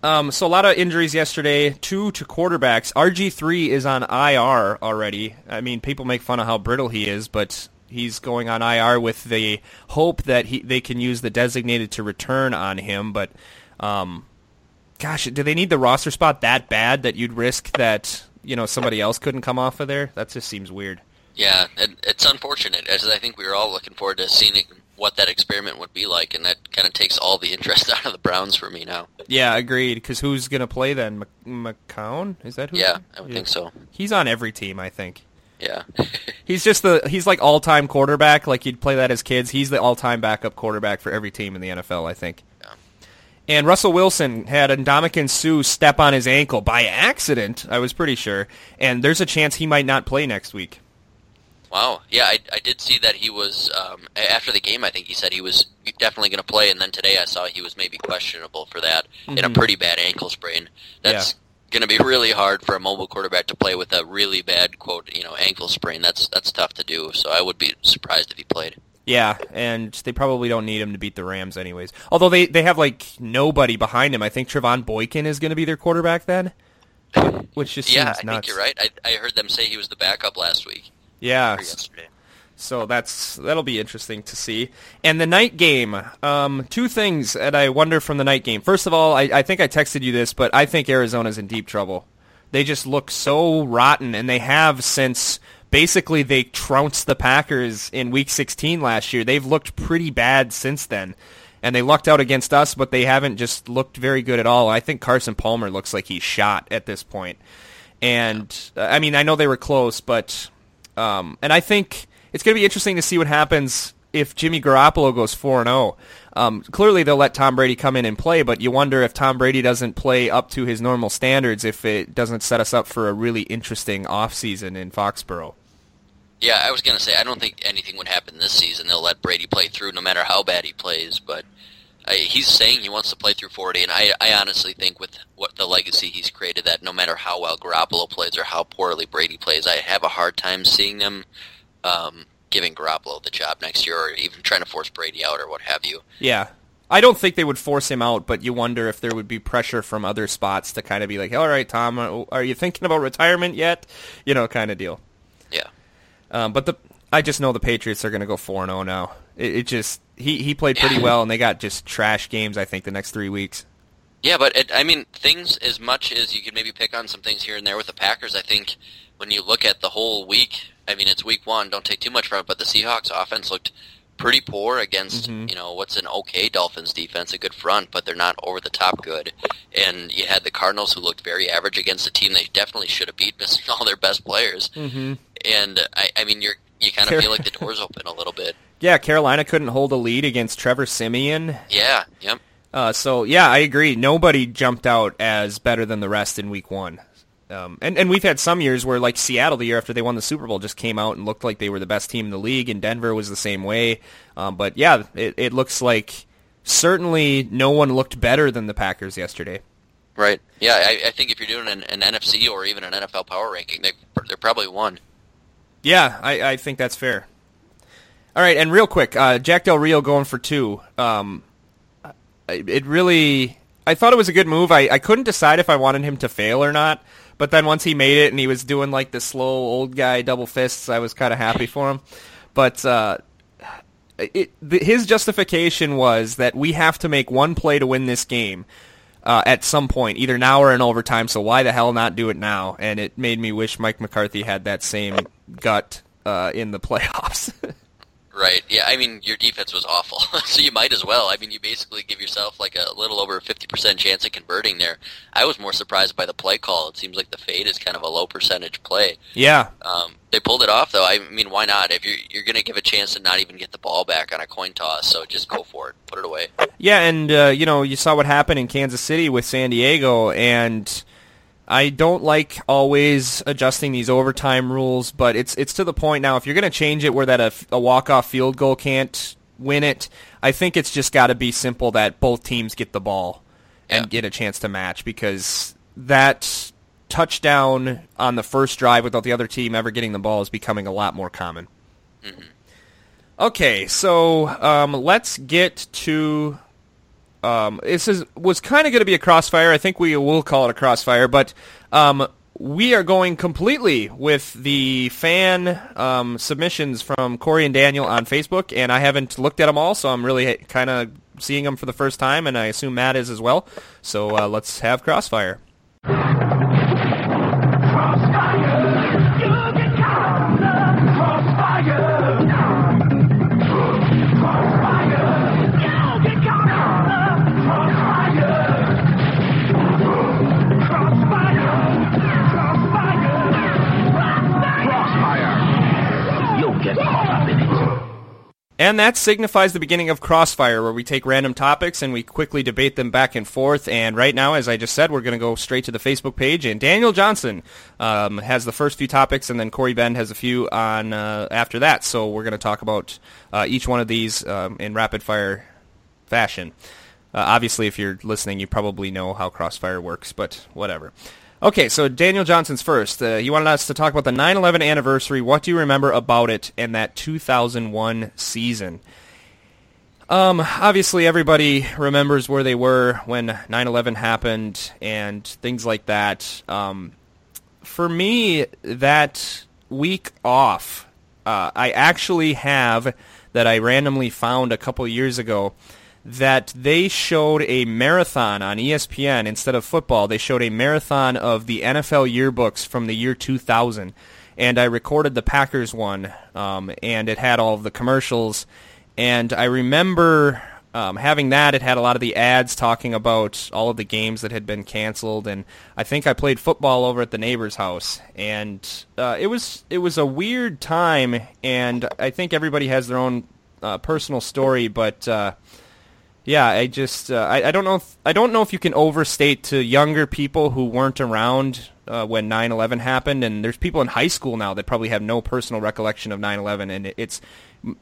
Um, so a lot of injuries yesterday. Two to quarterbacks. RG three is on IR already. I mean, people make fun of how brittle he is, but he's going on IR with the hope that he they can use the designated to return on him. But um, gosh, do they need the roster spot that bad that you'd risk that you know somebody else couldn't come off of there? That just seems weird. Yeah, and it's unfortunate, as I think we were all looking forward to seeing it, what that experiment would be like, and that kind of takes all the interest out of the Browns for me now. Yeah, agreed. Because who's going to play then? Mc- McCown? Is that who? Yeah, I would think so. He's on every team, I think. Yeah. He's just the he's like all time quarterback. Like you'd play that as kids. He's the all time backup quarterback for every team in the NFL, I think. Yeah. And Russell Wilson had Ndamukong Suh step on his ankle by accident. I was pretty sure, and there's a chance he might not play next week. Wow. Yeah, I, I did see that he was, um, after the game, I think he said he was definitely going to play, and then today I saw he was maybe questionable for that in a pretty bad ankle sprain. That's going to be really hard for a mobile quarterback to play with a really bad, quote, you know, ankle sprain. That's, that's tough to do, so I would be surprised if he played. Yeah, and they probably don't need him to beat the Rams anyways. Although they they have like nobody behind him. I think Trevone Boykin is going to be their quarterback then, which just Yeah, seems I nuts. think you're right. I, I heard them say he was the backup last week. Yeah, yesterday. so that's that'll be interesting to see. And the night game, um, two things that I wonder from the night game. First of all, I, I think I texted you this, but I think Arizona's in deep trouble. They just look so rotten, and they have since basically they trounced the Packers in Week 16 last year. They've looked pretty bad since then. And they lucked out against us, but they haven't just looked very good at all. I think Carson Palmer looks like he's shot at this point. And uh, I mean, I know they were close, but um, and I think it's going to be interesting to see what happens if Jimmy Garoppolo goes four and zero. Um, clearly, they'll let Tom Brady come in and play, but you wonder if Tom Brady doesn't play up to his normal standards, if it doesn't set us up for a really interesting offseason in Foxborough. Yeah, I was going to say I don't think anything would happen this season. They'll let Brady play through no matter how bad he plays, but I, he's saying he wants to play through 40, and I, I honestly think with what the legacy he's created, that no matter how well Garoppolo plays or how poorly Brady plays, I have a hard time seeing them um, giving Garoppolo the job next year, or even trying to force Brady out or what have you. Yeah. I don't think they would force him out, but you wonder if there would be pressure from other spots to kind of be like, all right, Tom, are you thinking about retirement yet? You know, kind of deal. Yeah. Um, but the I just know the Patriots are going to go 4-0 now. It, it, just he he played pretty well, and they got just trash games. I think the next three weeks. Yeah, but it, I mean, things as much as you could maybe pick on some things here and there with the Packers. I think when you look at the whole week, I mean, it's week one. Don't take too much from it, but the Seahawks offense looked pretty poor against mm-hmm. you know what's an okay Dolphins defense, a good front, but they're not over the top good. And you had the Cardinals who looked very average against a team they definitely should have beat, missing all their best players. Mm-hmm. And I, I mean, you're you kind of feel like the door's open a little bit. Yeah, Carolina couldn't hold a lead against Trevor Siemian. Yeah, yep. Uh, so yeah, I agree. Nobody jumped out as better than the rest in Week One. Um, and, and we've had some years where, like Seattle, the year after they won the Super Bowl, just came out and looked like they were the best team in the league, and Denver was the same way. Um, but yeah, it, it looks like certainly no one looked better than the Packers yesterday. Right. Yeah, I, I think if you're doing an, an, NFC or even an NFL power ranking, they, they're probably one. Yeah, I, I think that's fair. All right, and real quick, uh, Jack Del Rio going for two. Um, it really, I thought it was a good move. I, I couldn't decide if I wanted him to fail or not, but then once he made it and he was doing like the slow old guy double fists, I was kind of happy for him. But uh, it, his justification was that we have to make one play to win this game. Uh, at some point, either now or in overtime. So why the hell not do it now? And it made me wish Mike McCarthy had that same gut uh, in the playoffs. Right. Yeah. I mean, your defense was awful, so you might as well. I mean, you basically give yourself like a little over a fifty percent chance of converting there. I was more surprised by the play call. It seems like the fade is kind of a low percentage play. Yeah. Um, they pulled it off though. I mean, why not? If you're you're going to give a chance to not even get the ball back on a coin toss, so just go for it. Put it away. Yeah, and uh, you know, you saw what happened in Kansas City with San Diego, and I don't like always adjusting these overtime rules, but it's it's to the point now. If you're going to change it where that a, a walk off field goal can't win it, I think it's just got to be simple that both teams get the ball and yeah. get a chance to match because that touchdown on the first drive without the other team ever getting the ball is becoming a lot more common. Mm-hmm. Okay, so um, let's get to um, this is was kind of going to be a crossfire. I think we will call it a crossfire, but um, we are going completely with the fan um, submissions from Corey and Daniel on Facebook, and I haven't looked at them all, so I'm really kind of seeing them for the first time, and I assume Matt is as well. So uh, let's have crossfire. And that signifies the beginning of Crossfire, where we take random topics and we quickly debate them back and forth. And right now, as I just said, we're going to go straight to the Facebook page. And Daniel Johnson um, has the first few topics, and then Corey Bend has a few on uh, after that. So we're going to talk about uh, each one of these um, in rapid fire fashion. Uh, obviously, if you're listening, you probably know how Crossfire works, but whatever. Okay, so Daniel Johnson's first. Uh, he wanted us to talk about the 9/11 anniversary. What do you remember about it in that 2001 season? Um, obviously, everybody remembers where they were when 9/11 happened and things like that. Um, for me, that week off, uh, I actually have that I randomly found a couple years ago that they showed a marathon on ESPN instead of football. They showed a marathon of the NFL yearbooks from the year 2000, and I recorded the Packers one, um, and it had all of the commercials. And I remember um, having that. It had a lot of the ads talking about all of the games that had been canceled, and I think I played football over at the neighbor's house, and uh, it was it was a weird time, and I think everybody has their own uh, personal story, but. Uh, yeah, I just uh, I, I don't know if I don't know if you can overstate to younger people who weren't around uh, when 9/11 happened, and there's people in high school now that probably have no personal recollection of 9/11, and it's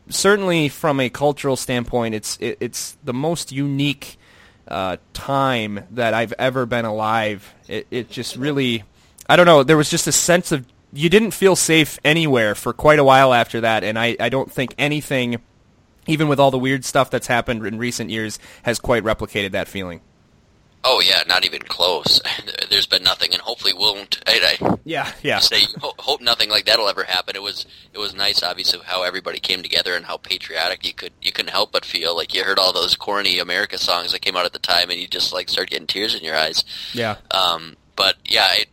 certainly from a cultural standpoint, it's it, it's the most unique uh, time that I've ever been alive. It, it just really, I don't know. There was just a sense of you didn't feel safe anywhere for quite a while after that, and I, I don't think anything, even with all the weird stuff that's happened in recent years, has quite replicated that feeling. Oh yeah, not even close. There's been nothing, and hopefully won't. I, I yeah, yeah. Say hope nothing like that'll ever happen. It was it was nice, obviously, how everybody came together and how patriotic you could you couldn't help but feel like you heard all those corny America songs that came out at the time, and you just like start getting tears in your eyes. Yeah. Um. But yeah, I,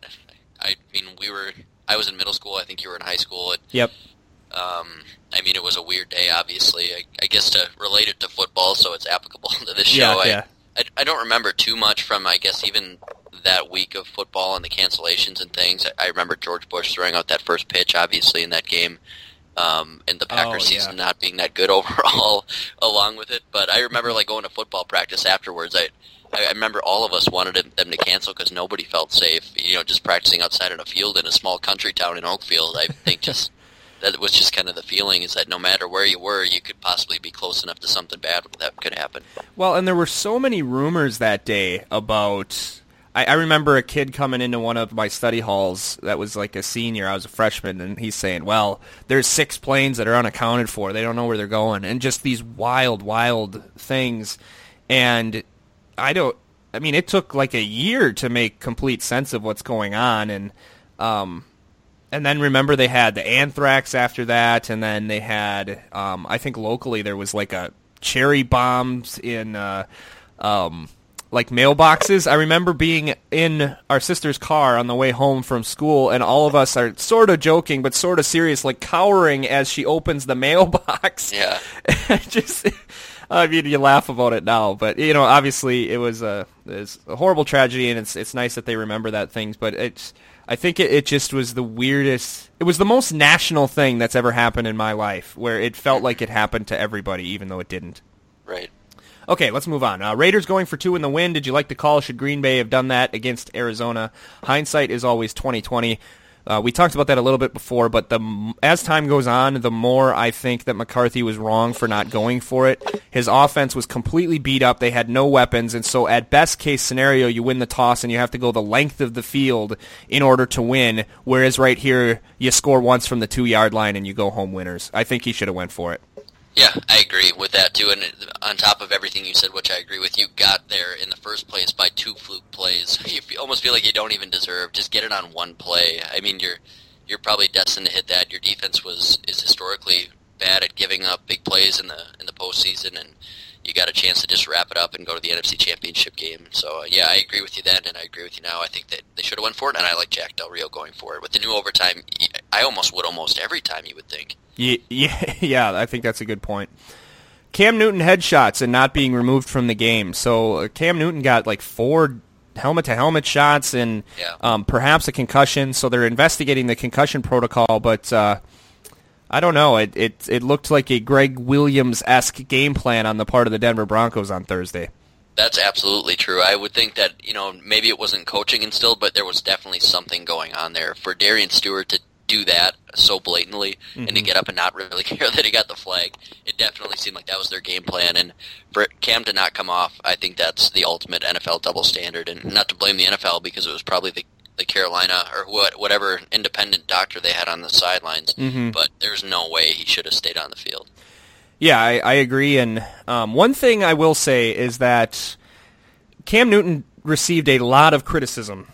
I mean, we were. I was in middle school. I think you were in high school. And, yep. Um. I mean, it was a weird day. Obviously, I, I guess to relate it to football, so it's applicable to this show. Yeah. yeah. I, I don't remember too much from, I guess, even that week of football and the cancellations and things. I, I remember George Bush throwing out that first pitch, obviously, in that game. Um, and the Packers oh, yeah. season not being that good overall, along with it. But I remember like going to football practice afterwards. I I remember all of us wanted them to cancel because nobody felt safe. You know, just practicing outside in a field in a small country town in Oakfield. I think just that was just kind of the feeling is that no matter where you were, you could possibly be close enough to something bad that could happen. Well, and there were so many rumors that day about. I, I remember a kid coming into one of my study halls that was like a senior. I was a freshman, and he's saying, "Well, there's six planes that are unaccounted for. They don't know where they're going, and just these wild, wild things." And I don't. I mean, it took like a year to make complete sense of what's going on, and um, and then remember they had the anthrax after that, and then they had um, I think locally there was like a cherry bombs in uh, um, like mailboxes. I remember being in our sister's car on the way home from school, and all of us are sort of joking but sort of serious, like cowering as she opens the mailbox. Yeah, just. I mean, you laugh about it now, but you know, obviously, it was a, it was a horrible tragedy, and it's it's nice that they remember that things. But it's I think it, it just was the weirdest. It was the most national thing that's ever happened in my life, where it felt like it happened to everybody, even though it didn't. Right. Okay, let's move on. Uh, Raiders going for two in the win. Did you like the call? Should Green Bay have done that against Arizona? Hindsight is always twenty twenty. Uh, we talked about that a little bit before, but the as time goes on, the more I think that McCarthy was wrong for not going for it. His offense was completely beat up; they had no weapons, and so at best case scenario, you win the toss and you have to go the length of the field in order to win. Whereas right here, you score once from the two yard line and you go home winners. I think he should have went for it. Yeah, I agree with that too. And on top of everything you said, which I agree with, you got there in the first place by two fluke plays. You almost feel like you don't even deserve. Just get it on one play. I mean, you're you're probably destined to hit that. Your defense was is historically bad at giving up big plays in the in the postseason, and you got a chance to just wrap it up and go to the NFC Championship game. So uh, yeah, I agree with you then, and I agree with you now. I think that they should have went for it, and I like Jack Del Rio going for it with the new overtime. I almost would almost every time. You would think. Yeah, yeah, yeah, I think that's a good point. Cam Newton headshots and not being removed from the game. So uh, Cam Newton got like four helmet to helmet shots and yeah. um, perhaps a concussion. So they're investigating the concussion protocol, but uh, I don't know. It, it it looked like a Gregg Williams esque game plan on the part of the Denver Broncos on Thursday. That's absolutely true. I would think that you know maybe it wasn't coaching instilled, but there was definitely something going on there for Darian Stewart to do that so blatantly mm-hmm. and to mm-hmm. get up and not really care that he got the flag. It definitely seemed like that was their game plan. And for Cam to not come off, I think that's the ultimate NFL double standard. And not to blame the NFL because it was probably the the Carolina or what, whatever independent doctor they had on the sidelines. Mm-hmm. But there's no way he should have stayed on the field. Yeah, I, I agree. And um, one thing I will say is that Cam Newton received a lot of criticism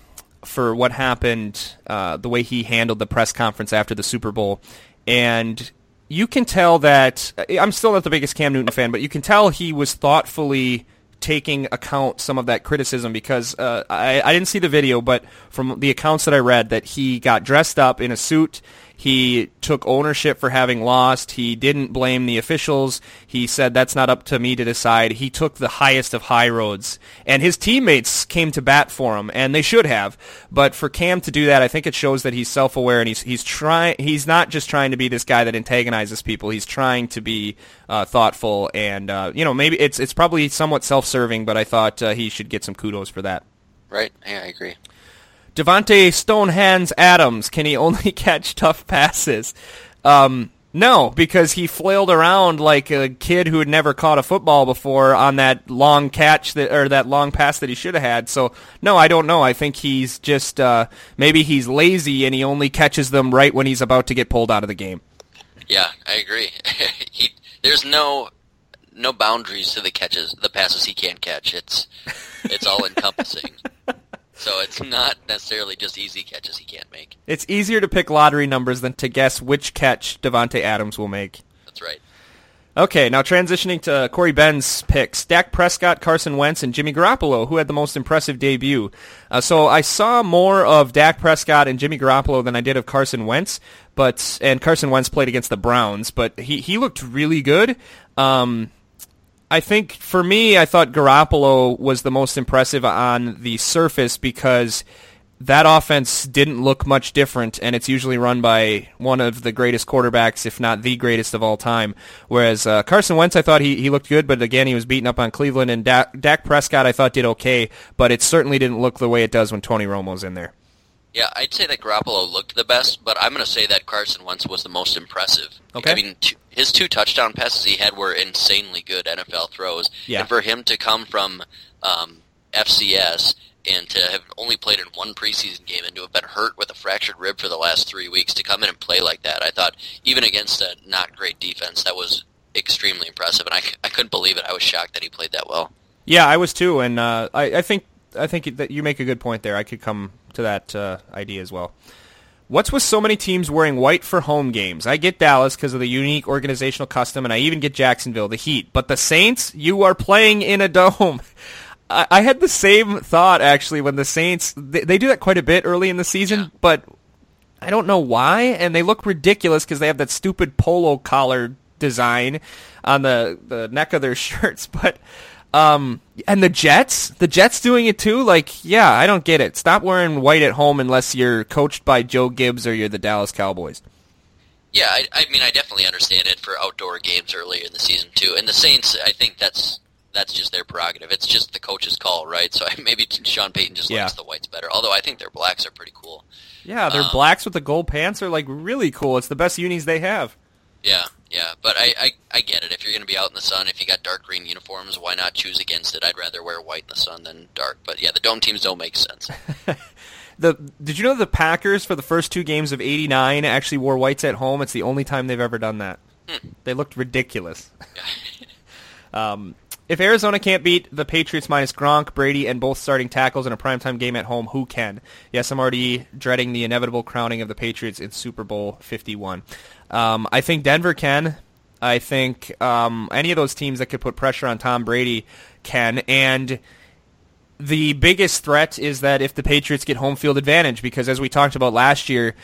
for what happened, uh, the way he handled the press conference after the Super Bowl, and you can tell that I'm still not the biggest Cam Newton fan, but you can tell he was thoughtfully taking account some of that criticism because uh, I, I didn't see the video, but from the accounts that I read, that he got dressed up in a suit he took ownership for having lost. He didn't blame the officials. He said that's not up to me to decide. He took the highest of high roads. And his teammates came to bat for him, and they should have. But for Cam to do that, I think it shows that he's self-aware and he's he's trying he's not just trying to be this guy that antagonizes people. He's trying to be uh, thoughtful and uh, you know, maybe it's it's probably somewhat self-serving, but I thought uh, he should get some kudos for that. Right. Yeah, I agree. Davante Stonehands Adams, can he only catch tough passes? Um, no, because he flailed around like a kid who had never caught a football before on that long catch that or that long pass that he should have had. So no, I don't know. I think he's just uh, maybe he's lazy and he only catches them right when he's about to get pulled out of the game. Yeah, I agree. he, there's no no boundaries to the catches, the passes he can't catch. It's it's all encompassing. So it's not necessarily just easy catches he can't make. It's easier to pick lottery numbers than to guess which catch Davante Adams will make. That's right. Okay, now transitioning to Corey Ben's picks. Dak Prescott, Carson Wentz, and Jimmy Garoppolo, who had the most impressive debut. Uh, so I saw more of Dak Prescott and Jimmy Garoppolo than I did of Carson Wentz, but and Carson Wentz played against the Browns, but he, he looked really good. Um, I think for me, I thought Garoppolo was the most impressive on the surface because that offense didn't look much different, and it's usually run by one of the greatest quarterbacks, if not the greatest of all time. Whereas uh, Carson Wentz, I thought he, he looked good, but again, he was beaten up on Cleveland, and Dak, Dak Prescott, I thought did okay, but it certainly didn't look the way it does when Tony Romo's in there. Yeah, I'd say that Garoppolo looked the best, but I'm going to say that Carson Wentz was the most impressive. Okay. I mean, t- his two touchdown passes he had were insanely good NFL throws. Yeah. And for him to come from um, FCS and to have only played in one preseason game and to have been hurt with a fractured rib for the last three weeks to come in and play like that, I thought even against a not great defense, that was extremely impressive. And I, I couldn't believe it. I was shocked that he played that well. Yeah, I was too, and uh, I, I think I think that you make a good point there. I could come to that uh, idea as well. What's with so many teams wearing white for home games? I get Dallas because of the unique organizational custom, and I even get Jacksonville, the Heat. But the Saints, you are playing in a dome. I, I had the same thought actually when the Saints they, they do that quite a bit early in the season, Yeah. but I don't know why, and they look ridiculous because they have that stupid polo collar design on the the neck of their shirts. But um, and the Jets, the Jets doing it too. Like, yeah, I don't get it. Stop wearing white at home unless you're coached by Joe Gibbs or you're the Dallas Cowboys. Yeah, I, I mean, I definitely understand it for outdoor games earlier in the season too. And the Saints, I think that's that's just their prerogative. It's just the coach's call, right? So maybe Sean Payton just Yeah. likes the whites better. Although I think their blacks are pretty cool. Yeah, their Um, blacks with the gold pants are like really cool. It's the best unis they have. Yeah, yeah, but I, I, I get it. If you're going to be out in the sun, if you got dark green uniforms, why not choose against it? I'd rather wear white in the sun than dark. But yeah, the dome teams don't make sense. The did you know the Packers for the first two games of '89 actually wore whites at home? It's the only time they've ever done that. They looked ridiculous. um, if Arizona can't beat the Patriots minus Gronk, Brady, and both starting tackles in a primetime game at home, who can? Yes, I'm already dreading the inevitable crowning of the Patriots in Super Bowl 51. Um, I think Denver can. I think um, any of those teams that could put pressure on Tom Brady can. And the biggest threat is that if the Patriots get home field advantage, because as we talked about last year,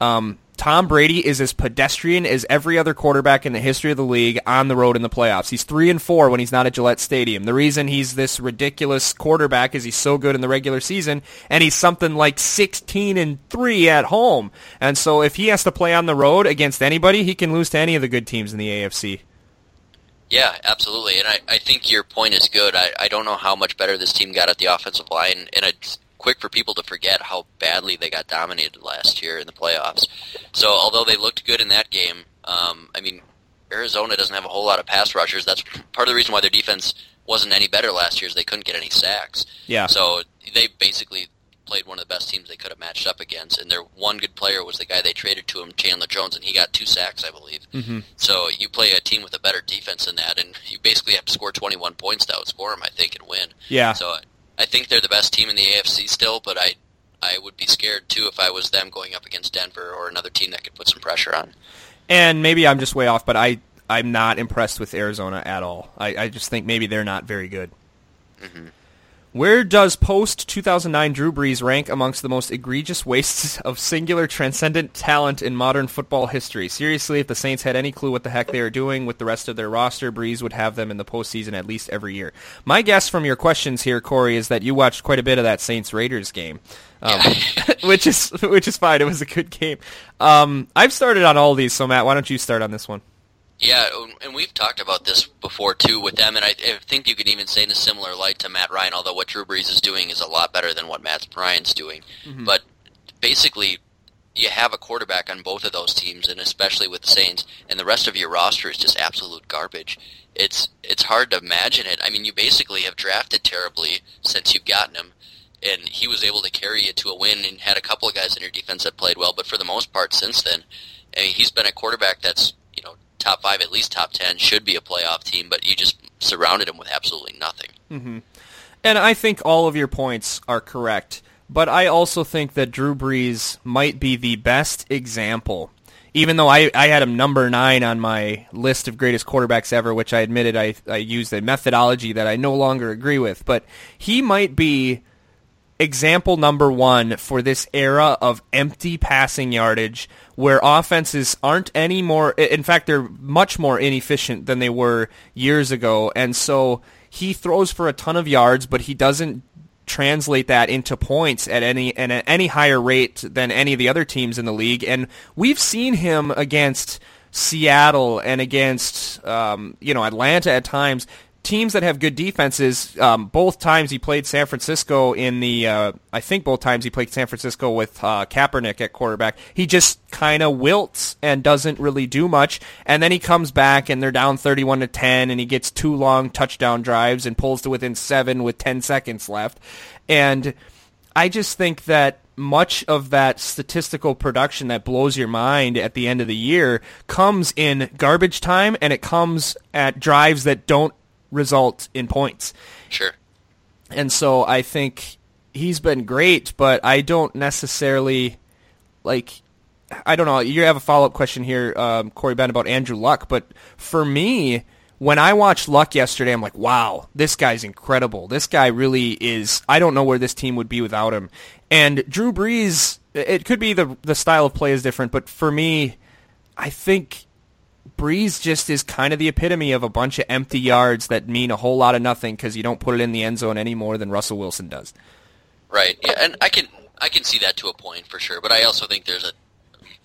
um, Tom Brady is as pedestrian as every other quarterback in the history of the league on the road in the playoffs. He's three and four when he's not at Gillette Stadium. The reason he's this ridiculous quarterback is he's so good in the regular season, and he's something like sixteen and three at home. And so if he has to play on the road against anybody, he can lose to any of the good teams in the AFC. Yeah, absolutely. And I, I think your point is good. I, I don't know how much better this team got at the offensive line, and it's quick for people to forget how badly they got dominated last year in the playoffs. So although they looked good in that game, um, I mean, Arizona doesn't have a whole lot of pass rushers. That's part of the reason why their defense wasn't any better last year is they couldn't get any sacks. Yeah. So they basically played one of the best teams they could have matched up against, and their one good player was the guy they traded to him, Chandler Jones, and he got two sacks, I believe. Mm-hmm. So you play a team with a better defense than that, and you basically have to score 21 points to outscore them, I think, and win. Yeah. So I think they're the best team in the AFC still, but I I would be scared too if I was them going up against Denver or another team that could put some pressure on. And maybe I'm just way off, but I I'm not impressed with Arizona at all. I, I just think maybe they're not very good. Mm-hmm. Where does post 2009 Drew Brees rank amongst the most egregious wastes of singular transcendent talent in modern football history? Seriously, if the Saints had any clue what the heck they were doing with the rest of their roster, Brees would have them in the postseason at least every year. My guess from your questions here, Corey, is that you watched quite a bit of that Saints Raiders game. Um, which is which is fine. It was a good game. Um, I've started on all these, so Matt, why don't you start on this one? Yeah, and we've talked about this before too with them, and I, I think you can even say in a similar light to Matt Ryan. Although what Drew Brees is doing is a lot better than what Matt Ryan's doing, mm-hmm. but basically you have a quarterback on both of those teams, and especially with the Saints, and the rest of your roster is just absolute garbage. It's it's hard to imagine it. I mean, you basically have drafted terribly since you've gotten him, and he was able to carry you to a win and had a couple of guys in your defense that played well, but for the most part since then, I mean, he's been a quarterback that's top five, at least top ten, should be a playoff team, but you just surrounded him with absolutely nothing. Mm-hmm. And I think all of your points are correct. But I also think that Drew Brees might be the best example. Even though I, I had him number nine on my list of greatest quarterbacks ever, which I admitted I, I used a methodology that I no longer agree with, but he might be example number one for this era of empty passing yardage where offenses aren't any more, in fact, they're much more inefficient than they were years ago. And so he throws for a ton of yards, but he doesn't translate that into points at any and at any higher rate than any of the other teams in the league. And we've seen him against Seattle and against um, you know Atlanta at times teams that have good defenses. Um, both times he played San Francisco in the, uh, I think both times he played San Francisco with uh, Kaepernick at quarterback. He just kind of wilts and doesn't really do much. And then he comes back and they're down 31 to 10 and he gets two long touchdown drives and pulls to within seven with 10 seconds left. And I just think that much of that statistical production that blows your mind at the end of the year comes in garbage time and it comes at drives that don't result in points. Sure. And so I think he's been great, but I don't necessarily like. I don't know. You have a follow up question here, um, Corey Ben, about Andrew Luck, but for me, when I watched Luck yesterday, I'm like, wow, this guy's incredible. This guy really is. I don't know where this team would be without him. And Drew Brees, it could be the the style of play is different, but for me, I think Brees just is kind of the epitome of a bunch of empty yards that mean a whole lot of nothing because you don't put it in the end zone any more than Russell Wilson does. Right. Yeah, and I can I can see that to a point for sure, but I also think there's a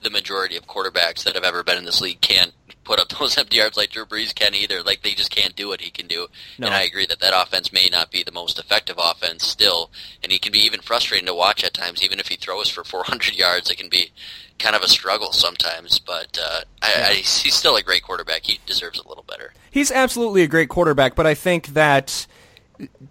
the majority of quarterbacks that have ever been in this league can't put up those empty yards like Drew Brees can either. Like they just can't do what he can do. No. And I agree that that offense may not be the most effective offense still, and he can be even frustrating to watch at times. Even if he throws for 400 yards, it can be kind of a struggle sometimes. But uh, I, I, he's still a great quarterback. He deserves a little better. He's absolutely a great quarterback, but I think that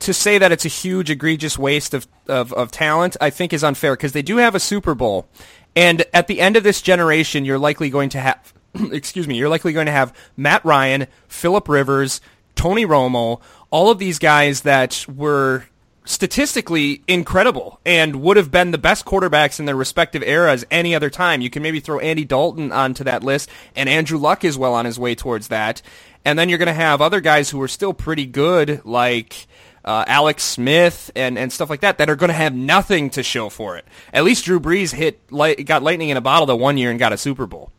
to say that it's a huge egregious waste of, of, of talent, I think is unfair because they do have a Super Bowl. And at the end of this generation, you're likely going to have, excuse me, you're likely going to have Matt Ryan, Philip Rivers, Tony Romo, all of these guys that were statistically incredible and would have been the best quarterbacks in their respective eras any other time. You can maybe throw Andy Dalton onto that list, and Andrew Luck is well on his way towards that. And then you're going to have other guys who are still pretty good, like uh, Alex Smith and, and stuff like that, that are going to have nothing to show for it. At least Drew Brees hit light, got lightning in a bottle the one year and got a Super Bowl.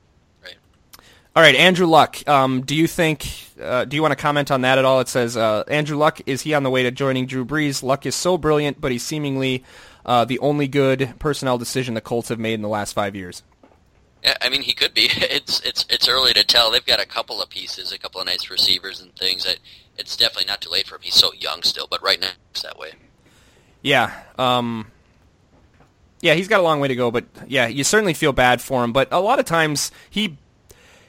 All right, Andrew Luck. Um, do you think? Uh, do you want to comment on that at all? It says uh, Andrew Luck is he on the way to joining Drew Brees? Luck is so brilliant, but he's seemingly uh, the only good personnel decision the Colts have made in the last five years. Yeah, I mean he could be. It's it's it's early to tell. They've got a couple of pieces, a couple of nice receivers and things. That it's definitely not too late for him. He's so young still, but right now it's that way. Yeah. Um, yeah, he's got a long way to go, but yeah, you certainly feel bad for him. But a lot of times he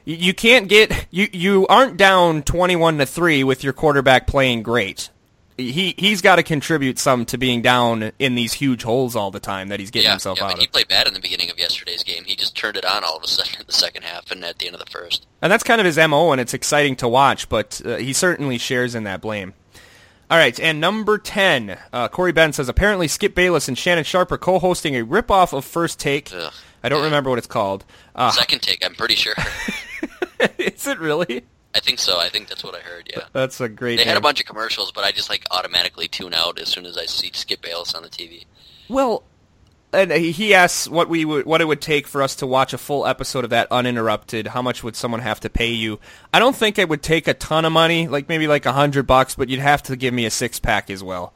you can't get you you aren't down 21 to 3 with your quarterback playing great. He he's got to contribute some to being down in these huge holes all the time that he's getting yeah, himself yeah, out mean, of. He played bad in the beginning of yesterday's game. He just turned it on all of a sudden in the second half and at the end of the first. And that's kind of his MO and it's exciting to watch, but uh, he certainly shares in that blame. All right, and number 10, uh, Corey Ben says, apparently Skip Bayless and Shannon Sharpe are co-hosting a ripoff of First Take. Ugh, I don't yeah. remember what it's called. Uh, Second Take, I'm pretty sure. Is it really? I think so. I think that's what I heard. Yeah, that's a great. They name. had a bunch of commercials, but I just like automatically tune out as soon as I see Skip Bayless on the TV. Well, and he asks what we would, what it would take for us to watch a full episode of that uninterrupted. How much would someone have to pay you? I don't think it would take a ton of money, like maybe like a hundred bucks, but you'd have to give me a six pack as well.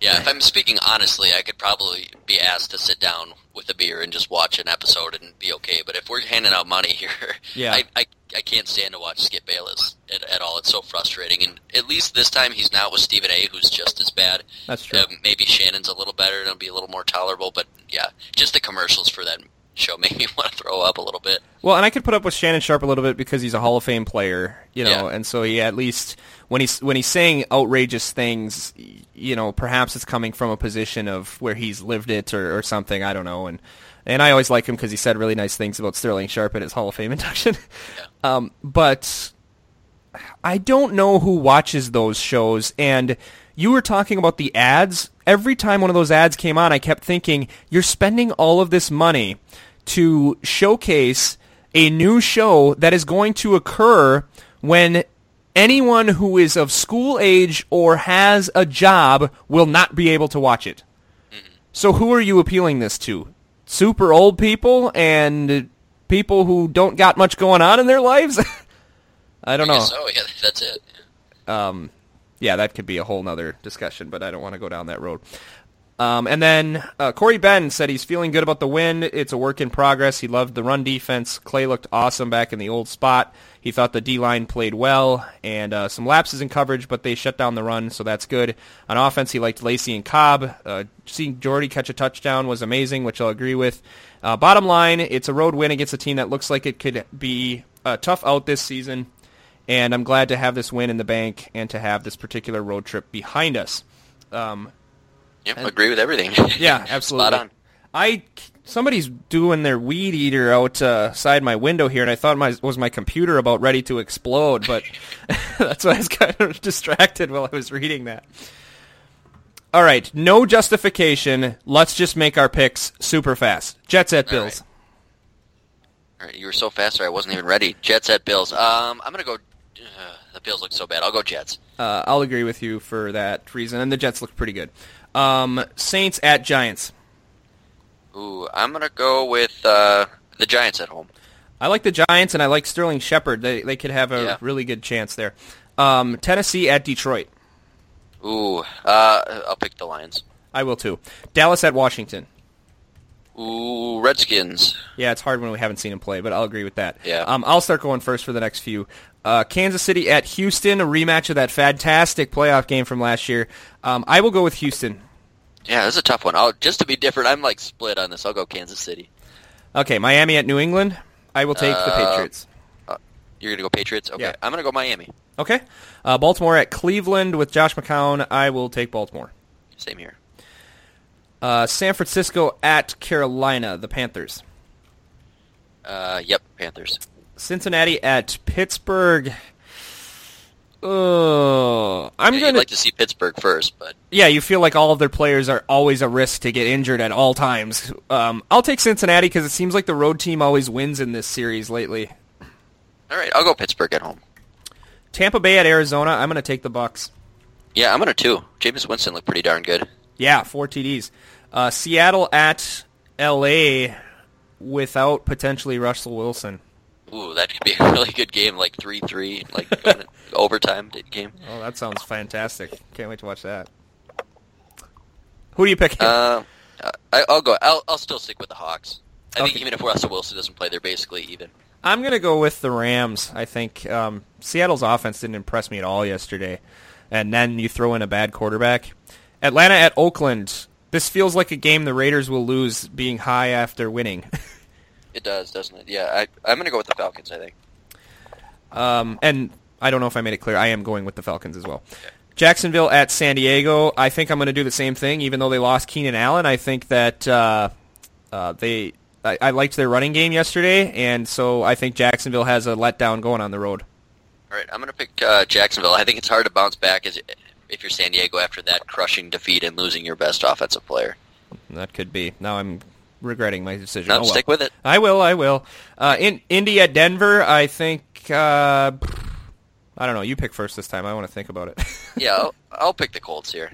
Yeah, if I'm speaking honestly, I could probably be asked to sit down with a beer and just watch an episode and be okay. But if we're handing out money here, yeah. I, I, I can't stand to watch Skip Bayless at, at all. It's so frustrating. And at least this time he's not with Stephen A, who's just as bad. That's true. Uh, maybe Shannon's a little better. It'll be a little more tolerable. But yeah, just the commercials for that show make me want to throw up a little bit. Well, and I could put up with Shannon Sharpe a little bit because he's a Hall of Fame player, you know, Yeah. and so he at least when he's when he's saying outrageous things, you know, perhaps it's coming from a position of where he's lived it or, or something. I don't know, and and I always like him because he said really nice things about Sterling Sharpe at his Hall of Fame induction. um, but I don't know who watches those shows and you were talking about the ads. Every time one of those ads came on, I kept thinking, you're spending all of this money to showcase a new show that is going to occur when anyone who is of school age or has a job will not be able to watch it. So who are you appealing this to? Super old people and people who don't got much going on in their lives? I don't I know. so. Yeah, that's it. Um, yeah, that could be a whole nother discussion, but I don't want to go down that road. Um, and then uh, Corey Ben said he's feeling good about the win. It's a work in progress. He loved the run defense. Clay looked awesome back in the old spot. He thought the D-line played well and uh, some lapses in coverage, but they shut down the run, so that's good. On offense, he liked Lacey and Cobb. Uh, seeing Jordy catch a touchdown was amazing, which I'll agree with. Uh, bottom line, it's a road win against a team that looks like it could be uh, tough out this season and I'm glad to have this win in the bank and to have this particular road trip behind us. Um, Yep, agree with everything. yeah, absolutely. Spot on. I somebody's doing their weed eater outside my window here, and I thought my was my computer about ready to explode, but that's why I was kind of distracted while I was reading that. All right, no justification. Let's just make our picks super fast. Jets at All Bills. All right, you were so fast, I wasn't even ready. Jets at Bills. Um, I'm gonna go. Uh, the Bills look so bad. I'll go Jets. Uh, I'll agree with you for that reason, and the Jets look pretty good. Um, Saints at Giants. Ooh, I'm gonna go with uh, the Giants at home. I like the Giants, and I like Sterling Shepard. They they could have a Yeah. really good chance there. Um, Tennessee at Detroit. Ooh, uh, I'll pick the Lions. I will too. Dallas at Washington. Ooh, Redskins. Yeah, it's hard when we haven't seen him play, but I'll agree with that. Yeah. Um, I'll start going first for the next few. Uh, Kansas City at Houston, a rematch of that fantastic playoff game from last year. Um, I will go with Houston. Yeah, this is a tough one. I'll just to be different. I'm like split on this. I'll go Kansas City. Okay, Miami at New England. I will take the Uh, Patriots. You're gonna go Patriots. Okay, Yeah. I'm gonna go Miami. Okay. Uh, Baltimore at Cleveland with Josh McCown. I will take Baltimore. Same here. Uh, San Francisco at Carolina, the Panthers. Uh, yep, Panthers. Cincinnati at Pittsburgh. Uh, I'm Yeah, gonna. Like to see Pittsburgh first, but yeah, you feel like all of their players are always a risk to get injured at all times. Um, I'll take Cincinnati because it seems like the road team always wins in this series lately. all right, I'll go Pittsburgh at home. Tampa Bay at Arizona. I'm gonna take the Bucs. Yeah, I'm gonna too. Jameis Winston looked pretty darn good. Yeah, four TDs. Uh, Seattle at L.A. without potentially Russell Wilson. Ooh, that could be a really good game, like three three, like overtime game. Oh, that sounds fantastic. Can't wait to watch that. Who do you pick? Uh, I, I'll go. I'll, I'll still stick with the Hawks. I think even if Russell Wilson doesn't play, they're basically even. I'm going to go with the Rams. I think um, Seattle's offense didn't impress me at all yesterday. And then you throw in a bad quarterback. Atlanta at Oakland. This feels like a game the Raiders will lose being high after winning. It does, doesn't it? Yeah, I, I'm gonna go with the Falcons. I think. um, and I don't know if I made it clear. I am going with the Falcons as well. Jacksonville at San Diego. I think I'm going to do the same thing, even though they lost Keenan Allen. I think that uh, uh, they. I, I liked their running game yesterday, and so I think Jacksonville has a letdown going on the road. All right, I'm gonna pick uh, Jacksonville. I think it's hard to bounce back as if you're San Diego after that crushing defeat and losing your best offensive player. That could be. Now I'm regretting my decision. No, Oh, well. stick with it. I will. I will. Uh, in Indy at Denver. I think. Uh, I don't know. You pick first this time. I want to think about it. Yeah, I'll, I'll pick the Colts here.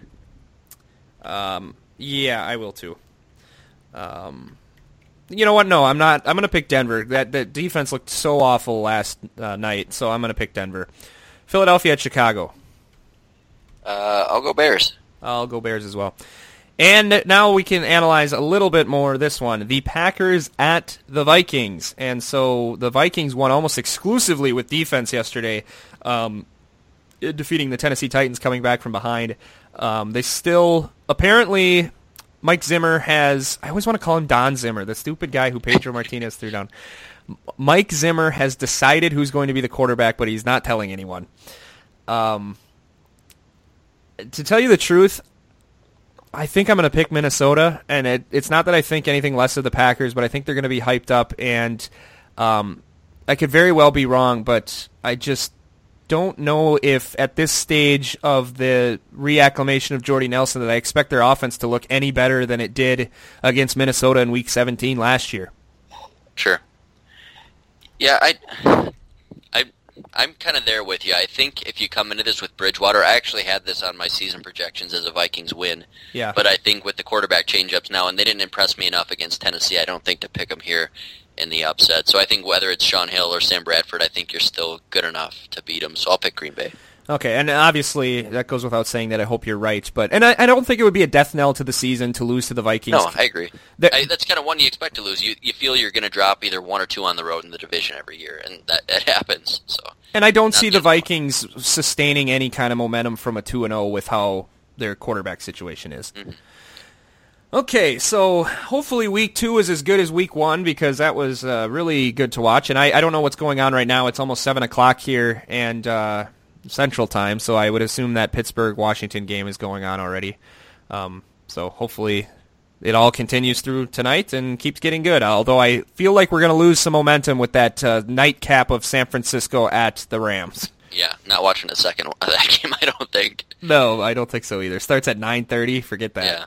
um, yeah, I will too. Um, you know what? No, I'm not. I'm going to pick Denver. That that defense looked so awful last uh, night, so I'm going to pick Denver. Philadelphia at Chicago. Uh, I'll go Bears. I'll go Bears as well. And now we can analyze a little bit more this one. The Packers at the Vikings. And so the Vikings won almost exclusively with defense yesterday, um, defeating the Tennessee Titans coming back from behind. Um, they still, apparently, Mike Zimmer has, I always want to call him Don Zimmer, the stupid guy who Pedro Martinez threw down. Mike Zimmer has decided who's going to be the quarterback, but he's not telling anyone. Um, to tell you the truth, I think I'm going to pick Minnesota, and it, it's not that I think anything less of the Packers, but I think they're going to be hyped up, and um, I could very well be wrong, but I just don't know if at this stage of the reacclimation of Jordy Nelson that I expect their offense to look any better than it did against Minnesota in Week 17 last year. Sure. Yeah, I I'm kind of there with you. I think if you come into this with Bridgewater, I actually had this on my season projections as a Vikings win. Yeah. But I think with the quarterback changeups now, and they didn't impress me enough against Tennessee, I don't think to pick them here in the upset. So I think whether it's Shaun Hill or Sam Bradford, I think you're still good enough to beat them. So I'll pick Green Bay. Okay, and obviously that goes without saying that I hope you're right, but and I, I don't think it would be a death knell to the season to lose to the Vikings. No, I agree. I, that's kind of one you expect to lose. You you feel you're going to drop either one or two on the road in the division every year, and that, that happens. So. And I don't see the Vikings sustaining any kind of momentum from a two and zero oh with how their quarterback situation is. Mm-hmm. Okay, so hopefully week two is as good as week one because that was uh, really good to watch. And I, I don't know what's going on right now. It's almost seven o'clock here, and uh, Central Time, so I would assume that Pittsburgh Washington game is going on already. Um, so hopefully it all continues through tonight and keeps getting good. Although I feel like we're going to lose some momentum with that uh, nightcap of San Francisco at the Rams. Yeah, not watching a second of that game. I don't think. No, I don't think so either. Starts at nine thirty. Forget that. Yeah.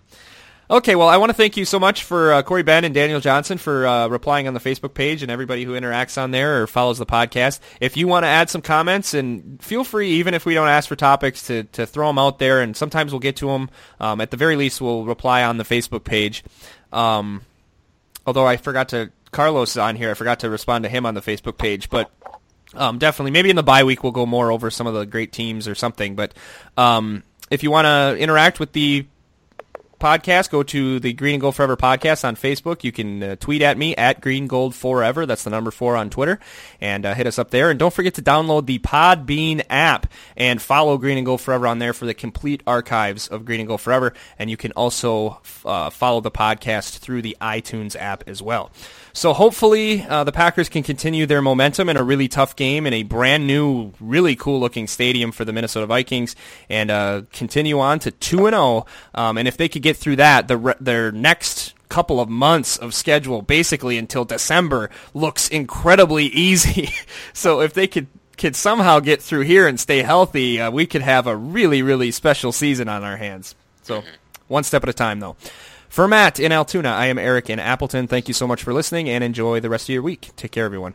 Okay, well, I want to thank you so much for uh, Corey Ben and Daniel Johnson for uh, replying on the Facebook page and everybody who interacts on there or follows the podcast. If you want to add some comments, and feel free, even if we don't ask for topics, to, to throw them out there, and sometimes we'll get to them. Um, at the very least, we'll reply on the Facebook page. Um, although I forgot to, Carlos is on here, I forgot to respond to him on the Facebook page, but um, definitely, maybe in the bye week we'll go more over some of the great teams or something. But um, if you want to interact with the podcast, go to the Green and Gold Forever podcast on Facebook. You can uh, tweet at me at Green Gold Forever. That's the number four on Twitter, and uh, hit us up there. And don't forget to download the Podbean app and follow Green and Gold Forever on there for the complete archives of Green and Gold Forever. And you can also uh, follow the podcast through the iTunes app as well. So hopefully uh, the Packers can continue their momentum in a really tough game in a brand new, really cool looking stadium for the Minnesota Vikings, and uh, continue on to two and zero. Oh. Um, and if they could get through that, the, their next couple of months of schedule, basically until December, looks incredibly easy. so if they could could somehow get through here and stay healthy, uh, we could have a really really special season on our hands. So one step at a time, though. For Matt in Altoona, I am Eric in Appleton. Thank you so much for listening and enjoy the rest of your week. Take care, everyone.